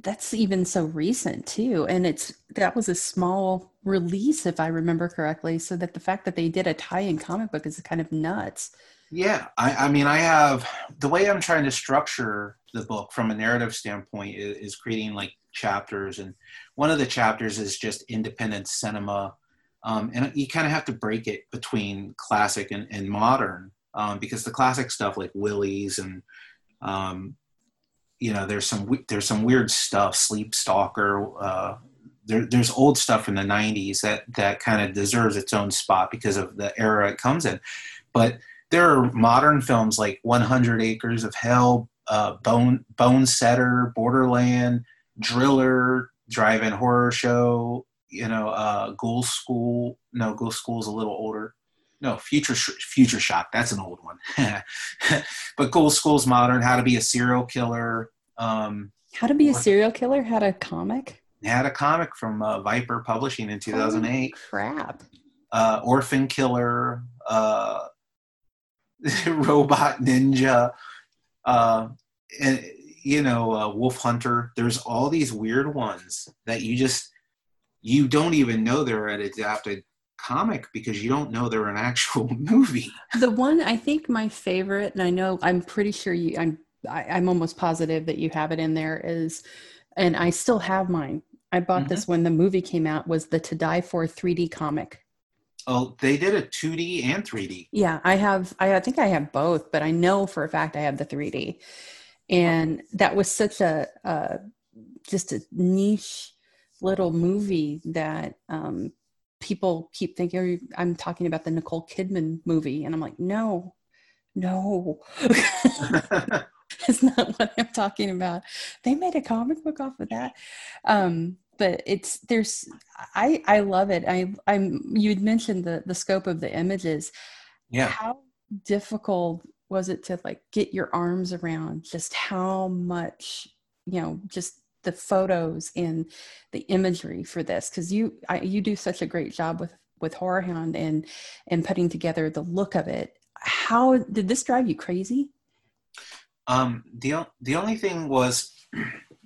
that's even so recent too and it's that was a small release if i remember correctly so that the fact that they did a tie-in comic book is kind of nuts. Yeah i, I mean i have the way i'm trying to structure the book from a narrative standpoint is, is creating like chapters and one of the chapters is just independent cinema um, and you kind of have to break it between classic and, and modern um, because the classic stuff like Willy's and um, you know there's some there's some weird stuff Sleep Stalker uh, there, there's old stuff from the 90s that that kind of deserves its own spot because of the era it comes in but there are modern films like 100 Acres of Hell uh, Bone Setter, Borderland Driller Drive-In Horror Show you know, uh, Ghoul School. No, Ghoul School's a little older. No, Future Future Shock. That's an old one. but Ghoul School's modern. How to be a serial killer. Um, How to be a serial killer had a comic. Had a comic from uh, Viper Publishing in 2008. crap. Uh, Orphan Killer. Uh, Robot Ninja. Uh, and you know, uh, Wolf Hunter. There's all these weird ones that you just you don't even know they're adapted comic because you don't know they're an actual movie. The one I think my favorite, and I know I'm pretty sure you, I'm, I, am i am almost positive that you have it in there is, and I still have mine. I bought mm-hmm. this when the movie came out. Was the To Die For 3D comic? Oh, they did a 2D and 3D. Yeah, I have. I, I think I have both, but I know for a fact I have the 3D, and that was such a, a just a niche little movie that um, people keep thinking oh, I'm talking about the Nicole Kidman movie, and I'm like, no, no. it's not what I'm talking about. They made a comic book off of that. Um, but it's there's I I love it. I I'm you'd mentioned the the scope of the images. Yeah. How difficult was it to like get your arms around just how much you know just the photos and the imagery for this because you I, you do such a great job with with horror hound and and putting together the look of it. How did this drive you crazy? Um the the only thing was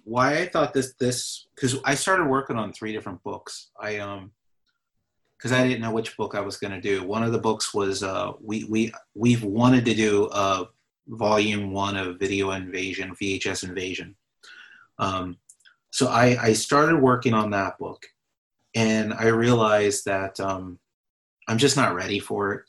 why i thought this this because i started working on three different books. I um because i didn't know which book i was going to do. One of the books was uh we we we've wanted to do a volume one of video invasion vhs invasion. Um, so I, I started working on that book and I realized that um, I'm just not ready for it.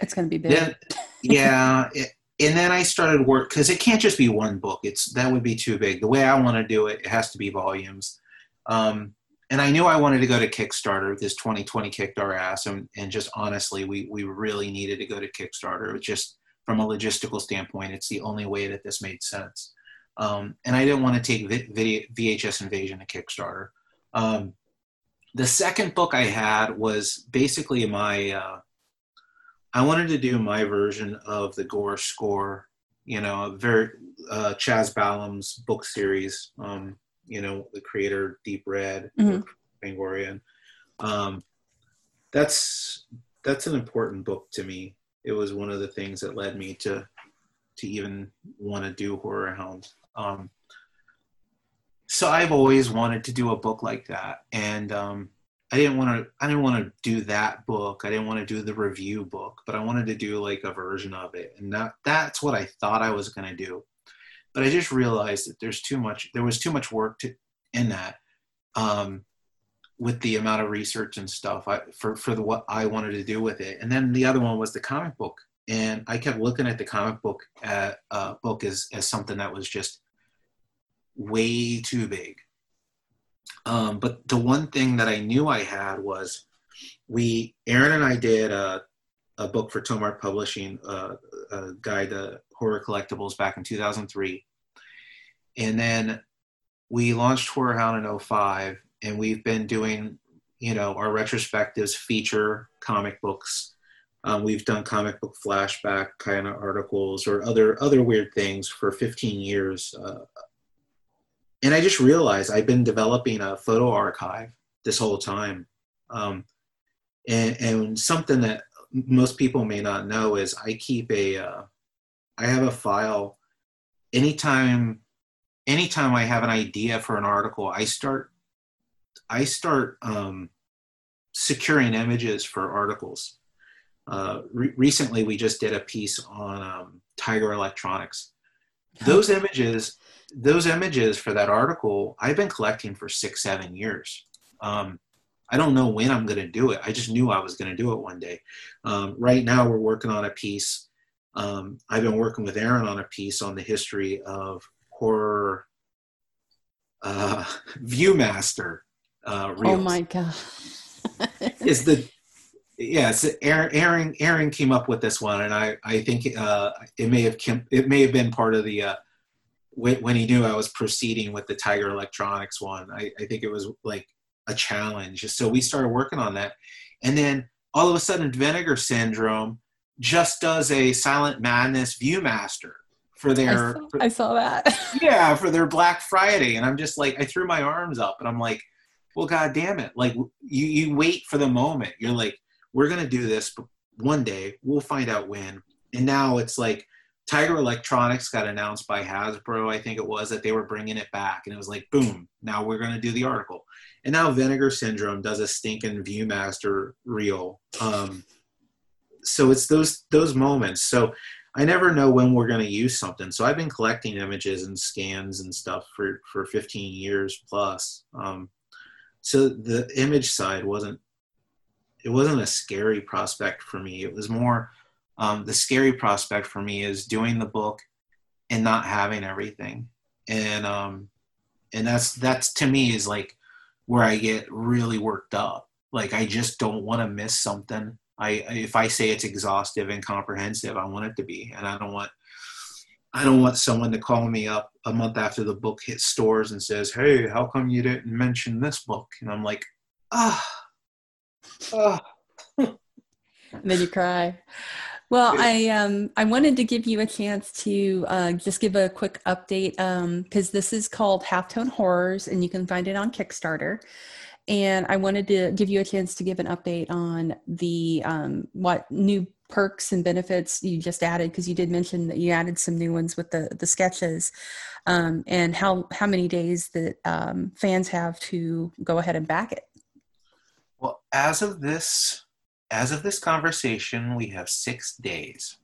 It's going to be big. Then, yeah. It, and then I started work because it can't just be one book. It's that would be too big. The way I want to do it, it has to be volumes. Um, and I knew I wanted to go to Kickstarter. This 2020 kicked our ass, and, and just honestly, we we really needed to go to Kickstarter. It just from a logistical standpoint, it's the only way that this made sense. Um, and I didn't want to take video, VHS Invasion to Kickstarter. Um, the second book I had was basically my. Uh, I wanted to do my version of the Gore score. You know, very uh, Chas Balun's book series. Um, you know, the creator Deep Red, mm-hmm. Fangoria. Um, that's that's an important book to me. It was one of the things that led me to to even want to do horror hounds. Um, so I've always wanted to do a book like that, and um, I didn't want to. I didn't want to do that book. I didn't want to do the review book, but I wanted to do like a version of it, and that that's what I thought I was going to do. But I just realized that there's too much. There was too much work to in that. Um, with the amount of research and stuff I, for for the what I wanted to do with it. And then the other one was the comic book, and I kept looking at the comic book at, uh, uh, book as as something that was just way too big. Um, but the one thing that I knew I had was we, Aaron and I did a, a book for Tomart Publishing, uh, a guide to horror collectibles back in 2003. And then we launched Horror Hound in 05, and we've been doing, you know, our retrospectives feature comic books. Um, we've done comic book flashback kind of articles or other other weird things for 15 years. Uh, and I just realized I've been developing a photo archive this whole time. Um, and, and something that most people may not know is I keep a, uh, I have a file anytime, anytime I have an idea for an article, I start, I start um, securing images for articles. Uh, re- recently, we just did a piece on um, Tiger Electronics. Those images, those images for that article, I've been collecting for six, seven years. Um, I don't know when I'm going to do it. I just knew I was going to do it one day. Um, right now, we're working on a piece. Um, I've been working with Aaron on a piece on the history of horror uh, ViewMaster uh, reels. Oh my god! is the yes Aaron, Aaron Aaron came up with this one, and I I think uh, it may have it may have been part of the uh, when, when he knew I was proceeding with the Tiger Electronics one. I, I think it was like a challenge. So we started working on that. And then all of a sudden, Vinegar Syndrome just does a Silent Madness Viewmaster for their. I saw, I saw that. yeah, for their Black Friday. And I'm just like, I threw my arms up and I'm like, well, God damn it. Like, you, you wait for the moment. You're like, we're going to do this one day. We'll find out when. And now it's like, Tiger Electronics got announced by Hasbro, I think it was, that they were bringing it back. And it was like, boom, now we're going to do the article. And now Vinegar Syndrome does a stinking Viewmaster reel. Um, so it's those those moments. So I never know when we're going to use something. So I've been collecting images and scans and stuff for, for 15 years plus. Um, so the image side wasn't it wasn't a scary prospect for me. It was more um, the scary prospect for me is doing the book and not having everything. And um and that's that's to me is like where i get really worked up. Like i just don't want to miss something. I if i say it's exhaustive and comprehensive i want it to be. And i don't want i don't want someone to call me up a month after the book hits stores and says hey how come you didn't mention this book? And i'm like ah ah and then you cry well, I um I wanted to give you a chance to uh, just give a quick update because um, this is called Halftone Horrors, and you can find it on Kickstarter. And I wanted to give you a chance to give an update on the um, what new perks and benefits you just added because you did mention that you added some new ones with the the sketches, um, and how how many days that um, fans have to go ahead and back it. As of this as of this conversation, we have six days.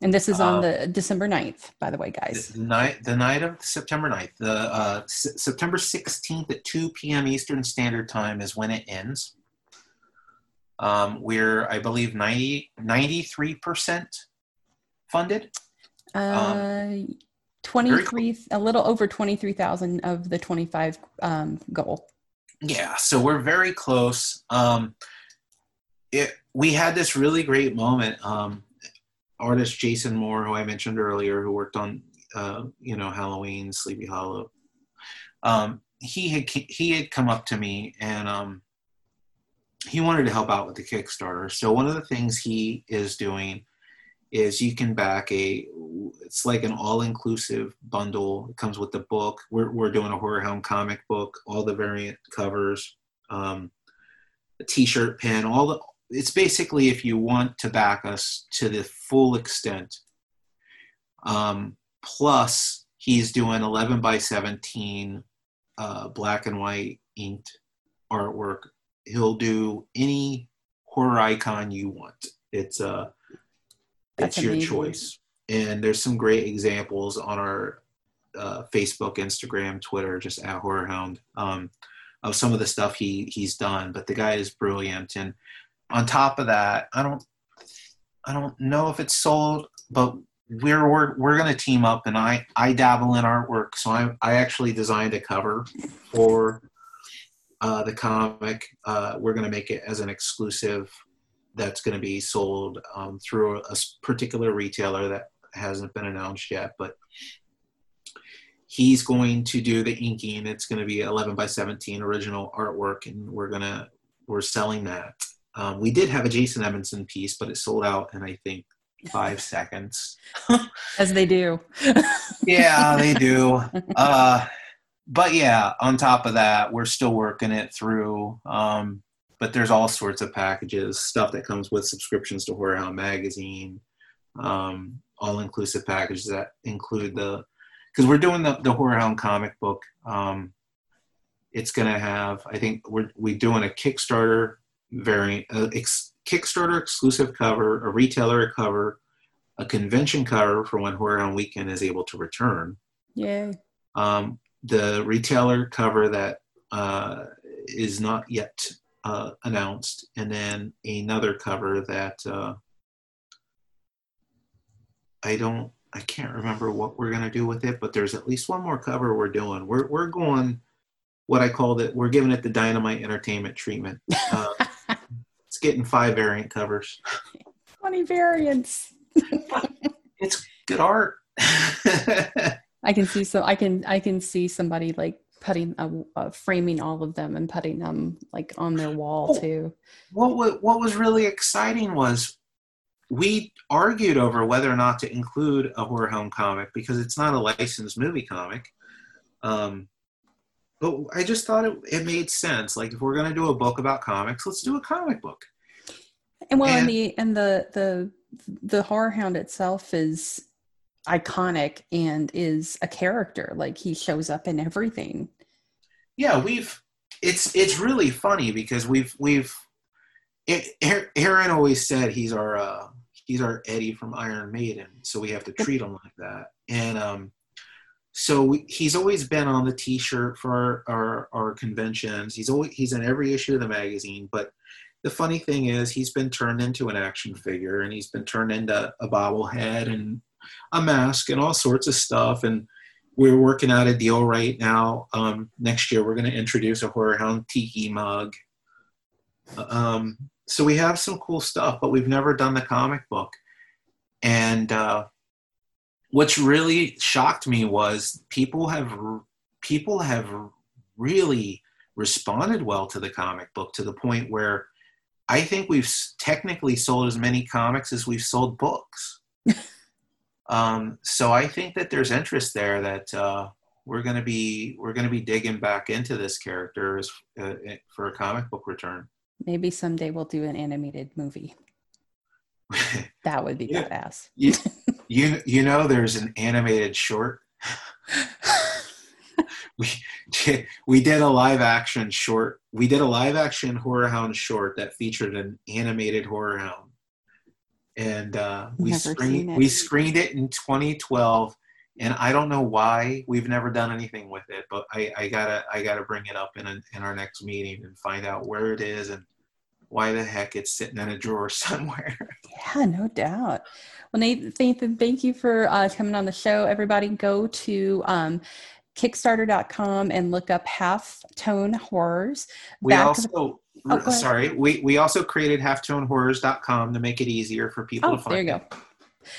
And this is on uh, the December 9th, by the way, guys. The night, the night of September 9th. The uh, S- September 16th at 2 p.m. Eastern Standard Time is when it ends. Um, we're, I believe, 90, 93% funded. Uh, um, 23, a little over 23,000 of the 25 um, goal. Yeah, so we're very close. Um, it, we had this really great moment. Um, artist Jason Moore, who I mentioned earlier, who worked on uh, you know Halloween, Sleepy Hollow. Um, he had he had come up to me and um, he wanted to help out with the Kickstarter. So one of the things he is doing is you can back a it's like an all-inclusive bundle. It comes with the book. We're we're doing a horror hound comic book, all the variant covers, um, a t-shirt pin, all the it's basically if you want to back us to the full extent. Um, plus, he's doing 11 by 17 uh, black and white inked artwork. He'll do any horror icon you want. It's uh, it's your choice. And there's some great examples on our uh, Facebook, Instagram, Twitter, just at Horror Hound, um, of some of the stuff he he's done. But the guy is brilliant, and on top of that, I don't I don't know if it's sold, but we're we're we're gonna team up, and I I dabble in artwork, so I I actually designed a cover for uh, the comic. Uh, we're gonna make it as an exclusive that's gonna be sold um, through a particular retailer that hasn't been announced yet, but he's going to do the inking. It's going to be 11 by 17 original artwork, and we're gonna we're selling that. Um, we did have a Jason Edmiston piece, but it sold out in I think five seconds. As they do. yeah, they do. Uh, but yeah, on top of that, we're still working it through. Um, but there's all sorts of packages, stuff that comes with subscriptions to Horrorhound Magazine, um, all inclusive packages that include the because we're doing the, the Horrorhound comic book. Um, it's going to have, I think we're we doing a Kickstarter variant, uh, ex, Kickstarter exclusive cover, a retailer cover, a convention cover for when Horrorhound Weekend is able to return. Yeah. Um, the retailer cover that uh, is not yet uh, announced, and then another cover that uh, I don't, I can't remember what we're gonna do with it, but there's at least one more cover we're doing. We're we're going what I called it. We're giving it the dynamite entertainment treatment. Uh, it's getting five variant covers. Twenty variants. it's good art. I can see so I can I can see somebody like putting uh, uh, framing all of them and putting them like on their wall oh, too. What, what what was really exciting was we argued over whether or not to include a Horrorhound comic because it's not a licensed movie comic. Um, but I just thought it, it made sense. Like if we're going to do a book about comics, let's do a comic book. And well, and, and the and the the the horror hound itself is iconic and is a character. Like he shows up in everything. Yeah, we've it's it's really funny because we've we've it, Aaron always said he's our uh, he's our Eddie from Iron Maiden, so we have to treat him like that. And um, so we, he's always been on the T-shirt for our, our, our conventions. He's always he's in every issue of the magazine. But the funny thing is, he's been turned into an action figure, and he's been turned into a bobblehead and a mask and all sorts of stuff. And we're working out a deal right now. Um, next year, we're going to introduce a Horrorhound Tiki mug. Um, so we have some cool stuff, but we've never done the comic book. And uh, what's really shocked me was people have people have really responded well to the comic book to the point where I think we've technically sold as many comics as we've sold books. um, so I think that there's interest there that uh, we're going to be we're going to be digging back into this character as, uh, for a comic book return. Maybe someday we'll do an animated movie. that would be yeah. badass. you, you, you know, there's an animated short. we we did a live action short. We did a live action Horrorhound short that featured an animated Horrorhound, and uh, we screened we screened it in 2012. And I don't know why we've never done anything with it, but I, I gotta I gotta bring it up in a, in our next meeting and find out where it is and why the heck it's sitting in a drawer somewhere. Yeah, no doubt. Well, Nathan, thank you for uh, coming on the show. Everybody, go to um, Kickstarter.com and look up Half Tone Horrors. We also, oh, sorry, we, we also created halftonehorrors.com to make it easier for people oh, to find. Oh there you go.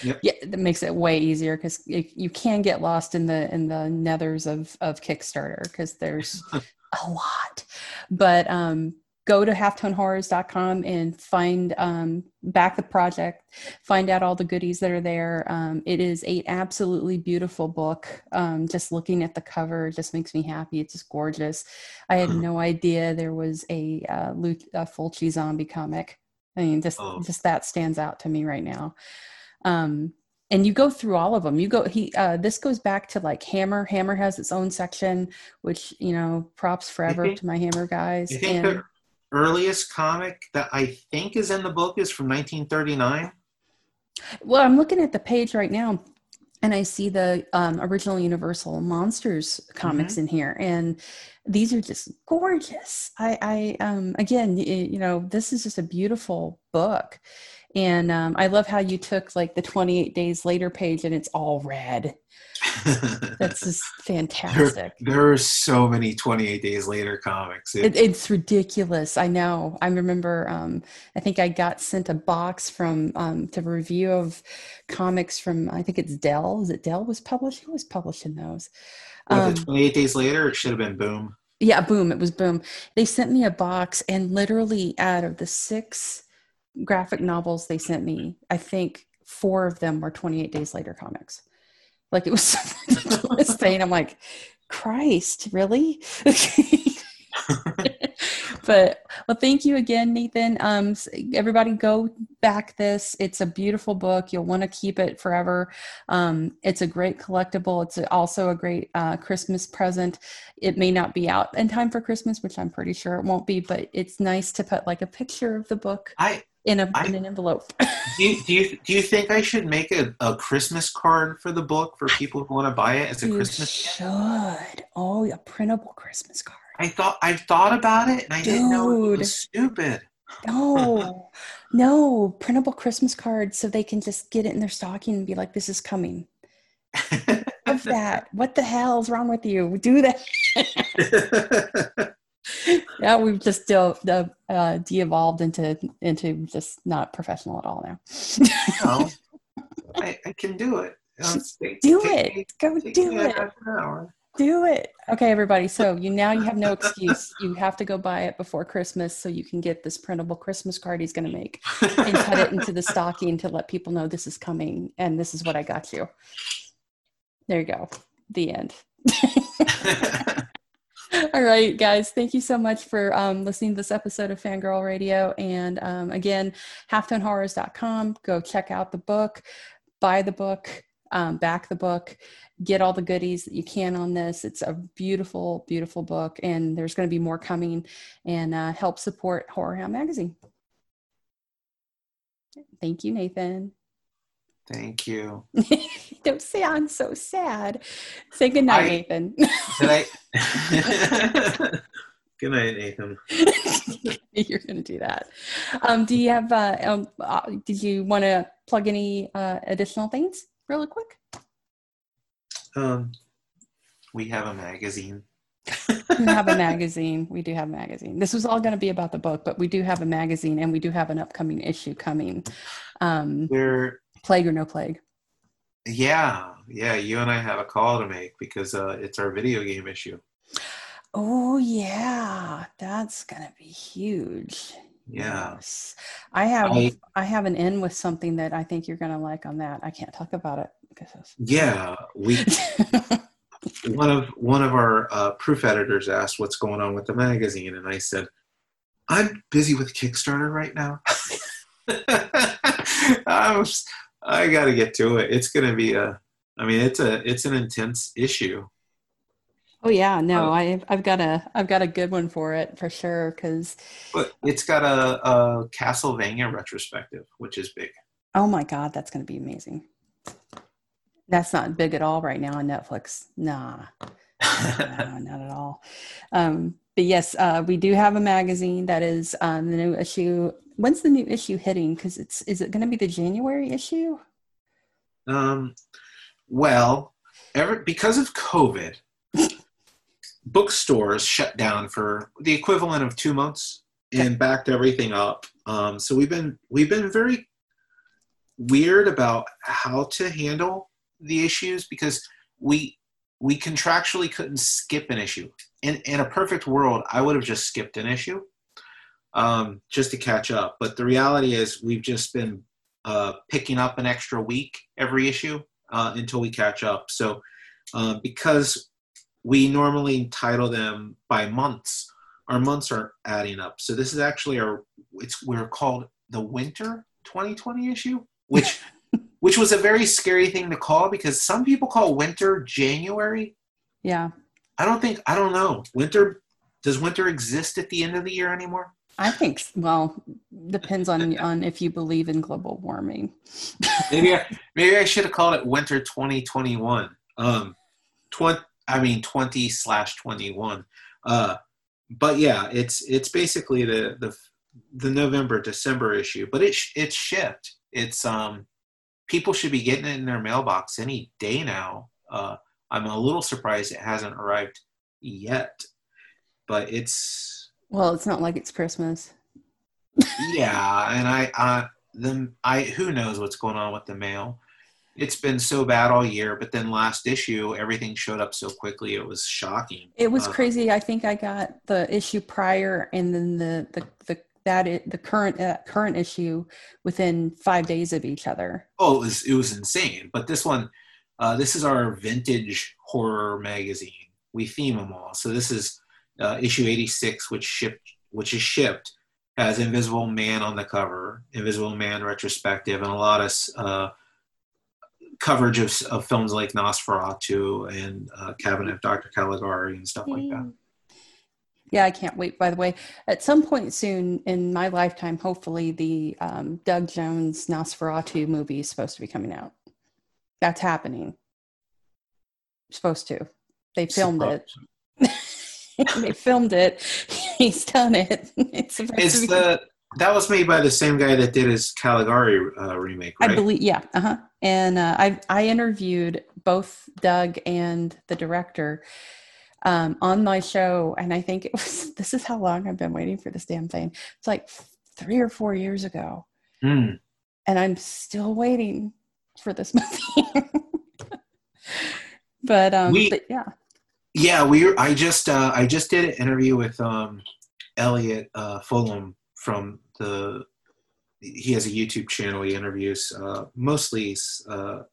Yep. Yeah, that makes it way easier because you can get lost in the in the nethers of of Kickstarter because there's a lot. But um, go to halftonehorrors.com and find um, back the project find out all the goodies that are there. Um, it is a absolutely beautiful book. Um, just looking at the cover just makes me happy. It's just gorgeous. I had no idea there was a, uh, a fulci zombie comic. I mean just oh. just that stands out to me right now. Um, and you go through all of them. You go he uh, this goes back to like hammer. Hammer has its own section which you know props forever to my hammer guys. and earliest comic that I think is in the book is from 1939. Well, I'm looking at the page right now and I see the um, original Universal Monsters comics mm-hmm. in here, and these are just gorgeous. I, I um, again, you know, this is just a beautiful book, and um, I love how you took like the 28 days later page and it's all red. That's just fantastic. There, there, are so many 28 days later comics. It, it, it's ridiculous. I know. I remember, um, I think I got sent a box from um, to review of comics from, I think it's Dell. Is it Dell was published? Who was publishing those? Was it um, 28 days later? It should have been Boom. Yeah, Boom. It was Boom. They sent me a box, and literally out of the six graphic novels they sent me, I think four of them were 28 days later comics. Like it was ridiculous thing. I'm like, Christ, really? but well thank you again nathan. Um everybody go back this. It's a beautiful book. You'll want to keep it forever. Um it's a great collectible. It's also a great uh, christmas present. It may not be out in time for christmas which i'm pretty sure it won't be but it's nice to put like a picture of the book. I in a I- in an envelope do you, do you do you think I should make a, a Christmas card for the book for people who want to buy it as a you Christmas gift? should oh a printable christmas card I thought I've thought about it and I didn't know it was stupid. No, no, printable Christmas cards so they can just get it in their stocking and be like, this is coming. Love that. What the hell's wrong with you? Do that. Yeah, we've just still uh, uh, de-evolved into into just not professional at all now. No, I, I can do it. Take- do take it. Go do it. half an hour. Do it. Okay, everybody. So you now you have no excuse. You have to go buy it before Christmas so you can get this printable Christmas card he's going to make. and cut it into the stocking to let people know this is coming and this is what I got you. There you go. The end. All right, guys. Thank you so much for um, listening to this episode of Fangirl Radio. And um, again, halftonehorrors.com. Go check out the book, buy the book, um, back the book, get all the goodies that you can on this. It's a beautiful, beautiful book. And there's going to be more coming and uh, help support Horror Hound Magazine. Thank you, Nathan. Thank you. Don't say I'm so sad. Say goodnight, I- Nathan. Did I? Good night, Nathan. You're going to do that. Um, do you have, uh, um, uh, did you want to plug any uh, additional things really quick? Um, we have a magazine. We have a magazine. We do have a magazine. This was all going to be about the book, but we do have a magazine and we do have an upcoming issue coming. Um, We're plague or no plague. Yeah, yeah. You and I have a call to make because uh, it's our video game issue. Oh, yeah. That's to be huge. Yeah. Yes. I have I- I have an end with something that I think you're gonna like on that. I can't talk about it because Yeah, we one of one of our uh, proof editors asked what's going on with the magazine, and I said, "I'm busy with Kickstarter right now. I'm, I got to get to it. It's going to be a. I mean, it's a it's an intense issue. Oh yeah, no, Uh, I've I've got a I've got a good one for it for sure because But it's got a, a Castlevania retrospective, which is big. oh my god, that's gonna be amazing. That's not big at all right now on Netflix. Nah, no, not at all. Um, but yes, uh, we do have a magazine that is um, the new issue. When's the new issue hitting? Because it's is it going to be the January issue? Um, well, ever because of COVID, bookstores shut down for the equivalent of two months and backed everything up. Um, so we've been we've been very weird about how to handle the issues because we we contractually couldn't skip an issue. In in a perfect world, I would have just skipped an issue um, just to catch up. But the reality is, we've just been uh, picking up an extra week every issue uh, until we catch up. So, uh, because we normally title them by months, our months are adding up. So this is actually our it's we're called the winter 2020 issue, which which was a very scary thing to call because some people call winter January. Yeah, I don't think I don't know winter. Does winter exist at the end of the year anymore? I think well depends on on if you believe in global warming. maybe I, maybe I should have called it winter 2021. Um, twenty. I mean 20 slash 21. Uh, but yeah, it's it's basically the the the November December issue, but it sh- it's shipped. It's um people should be getting it in their mailbox any day now. Uh, I'm a little surprised it hasn't arrived yet, but it's Well, it's not like it's Christmas. yeah, and I, I, then I, who knows what's going on with the mail? It's been so bad all year, but then last issue, everything showed up so quickly. It was shocking. It was Uh, crazy. I think I got the issue prior, and then the the the that i- the current uh, current issue within five days of each other. Oh, it was, it was insane. But this one, uh, this is our vintage horror magazine, we theme them all. So this is uh, issue 86, which shipped, which is shipped, has Invisible Man on the cover, Invisible Man retrospective, and a lot of uh, coverage of, of films like Nosferatu and uh, Cabinet of Dr. Caligari and stuff like that. Yeah, I can't wait. By the way, at some point soon in my lifetime, hopefully, the um, Doug Jones Nosferatu movie is supposed to be coming out. That's happening. Supposed to. They filmed it. they filmed it. He's done it. It's, it's be- the that was made by the same guy that did his Caligari uh, remake, right? I believe, yeah, uh huh. And uh, I I interviewed both Doug and the director um, on my show, and I think it was this is how long I've been waiting for this damn thing. It's like three or four years ago, mm. and I'm still waiting for this movie. but um, we, but yeah, yeah, we. I just uh, I just did an interview with um, Elliot uh, Fullam from the. He has a YouTube channel. He interviews uh, mostly uh,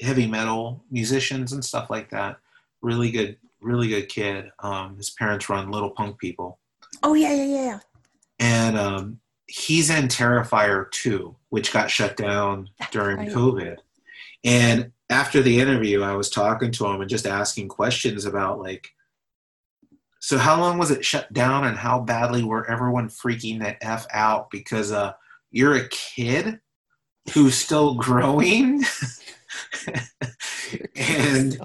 heavy metal musicians and stuff like that. Really good, really good kid. Um, his parents run Little Punk People. Oh yeah, yeah, yeah. And um, he's in Terrifier 2, which got shut down during right. COVID. And after the interview, I was talking to him and just asking questions about like, so how long was it shut down and how badly were everyone freaking that f out because uh, you're a kid who's still growing, and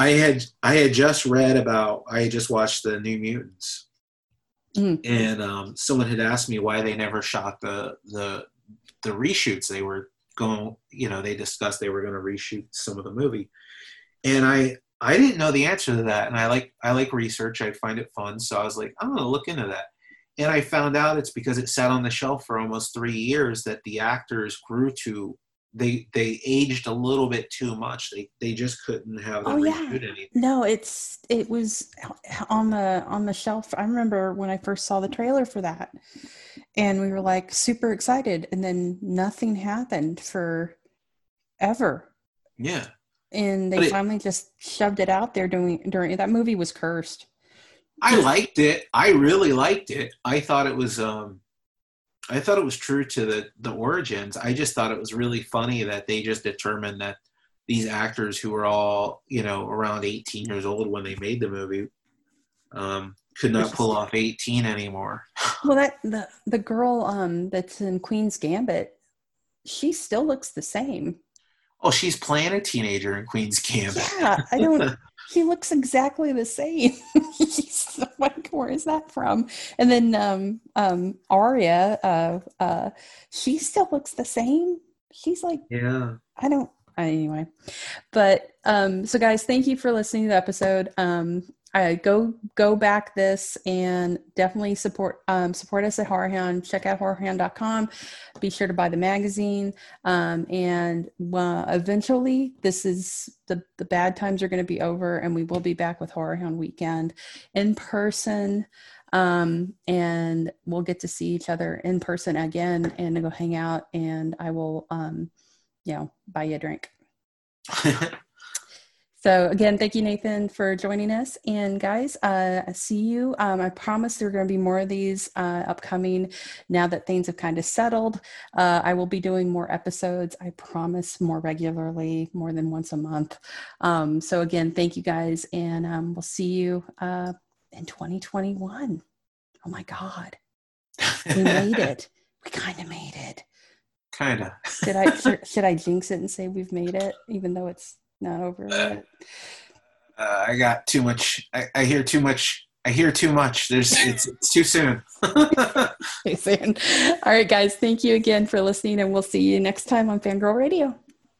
I had I had just read about I had just watched the New Mutants, mm. and um, someone had asked me why they never shot the the the reshoots they were going, you know, they discussed they were going to reshoot some of the movie, and I I didn't know the answer to that, and I like I like research. I find it fun, so I was like, I'm going to look into that. And I found out it's because it sat on the shelf for almost three years that the actors grew to they they aged a little bit too much. They they just couldn't have them oh, yeah. anything. No, it's it was on the on the shelf. I remember when I first saw the trailer for that and we were like super excited and then nothing happened for ever yeah and they finally just shoved it out there during during that movie was cursed i liked it i really liked it i thought it was um i thought it was true to the the origins i just thought it was really funny that they just determined that these actors who were all you know around 18 years old when they made the movie um could not pull off 18 anymore. well, that the the girl um that's in Queen's Gambit, she still looks the same. Oh, she's playing a teenager in Queen's Gambit. Yeah, I don't. she looks exactly the same. she's like, where is that from? And then um um Arya, uh uh, she still looks the same. She's like, yeah. I don't anyway but um so guys thank you for listening to the episode um uh, go go back this and definitely support um, support us at horrorhound. Check out horrorhound.com be sure to buy the magazine. Um, and uh, eventually this is the the bad times are going to be over and we will be back with horrorhound weekend in person. Um, and we'll get to see each other in person again and go hang out and i will um, you know buy you a drink So again, thank you, Nathan, for joining us. And guys, uh, I see you. Um, I promise there are going to be more of these uh, upcoming now that things have kind of settled. Uh, I will be doing more episodes. I promise more regularly, more than once a month. Um, so again, thank you guys, and um, we'll see you uh, in 2021. Oh my God, we made it. We kind of made it. Kind of. should I should, should I jinx it and say we've made it, even though it's not over yet. Uh, I got too much. I, I, hear too much. I hear too much. There's it's, it's too soon. too soon. All right, guys. Thank you again for listening, and we'll see you next time on Fangirl Radio.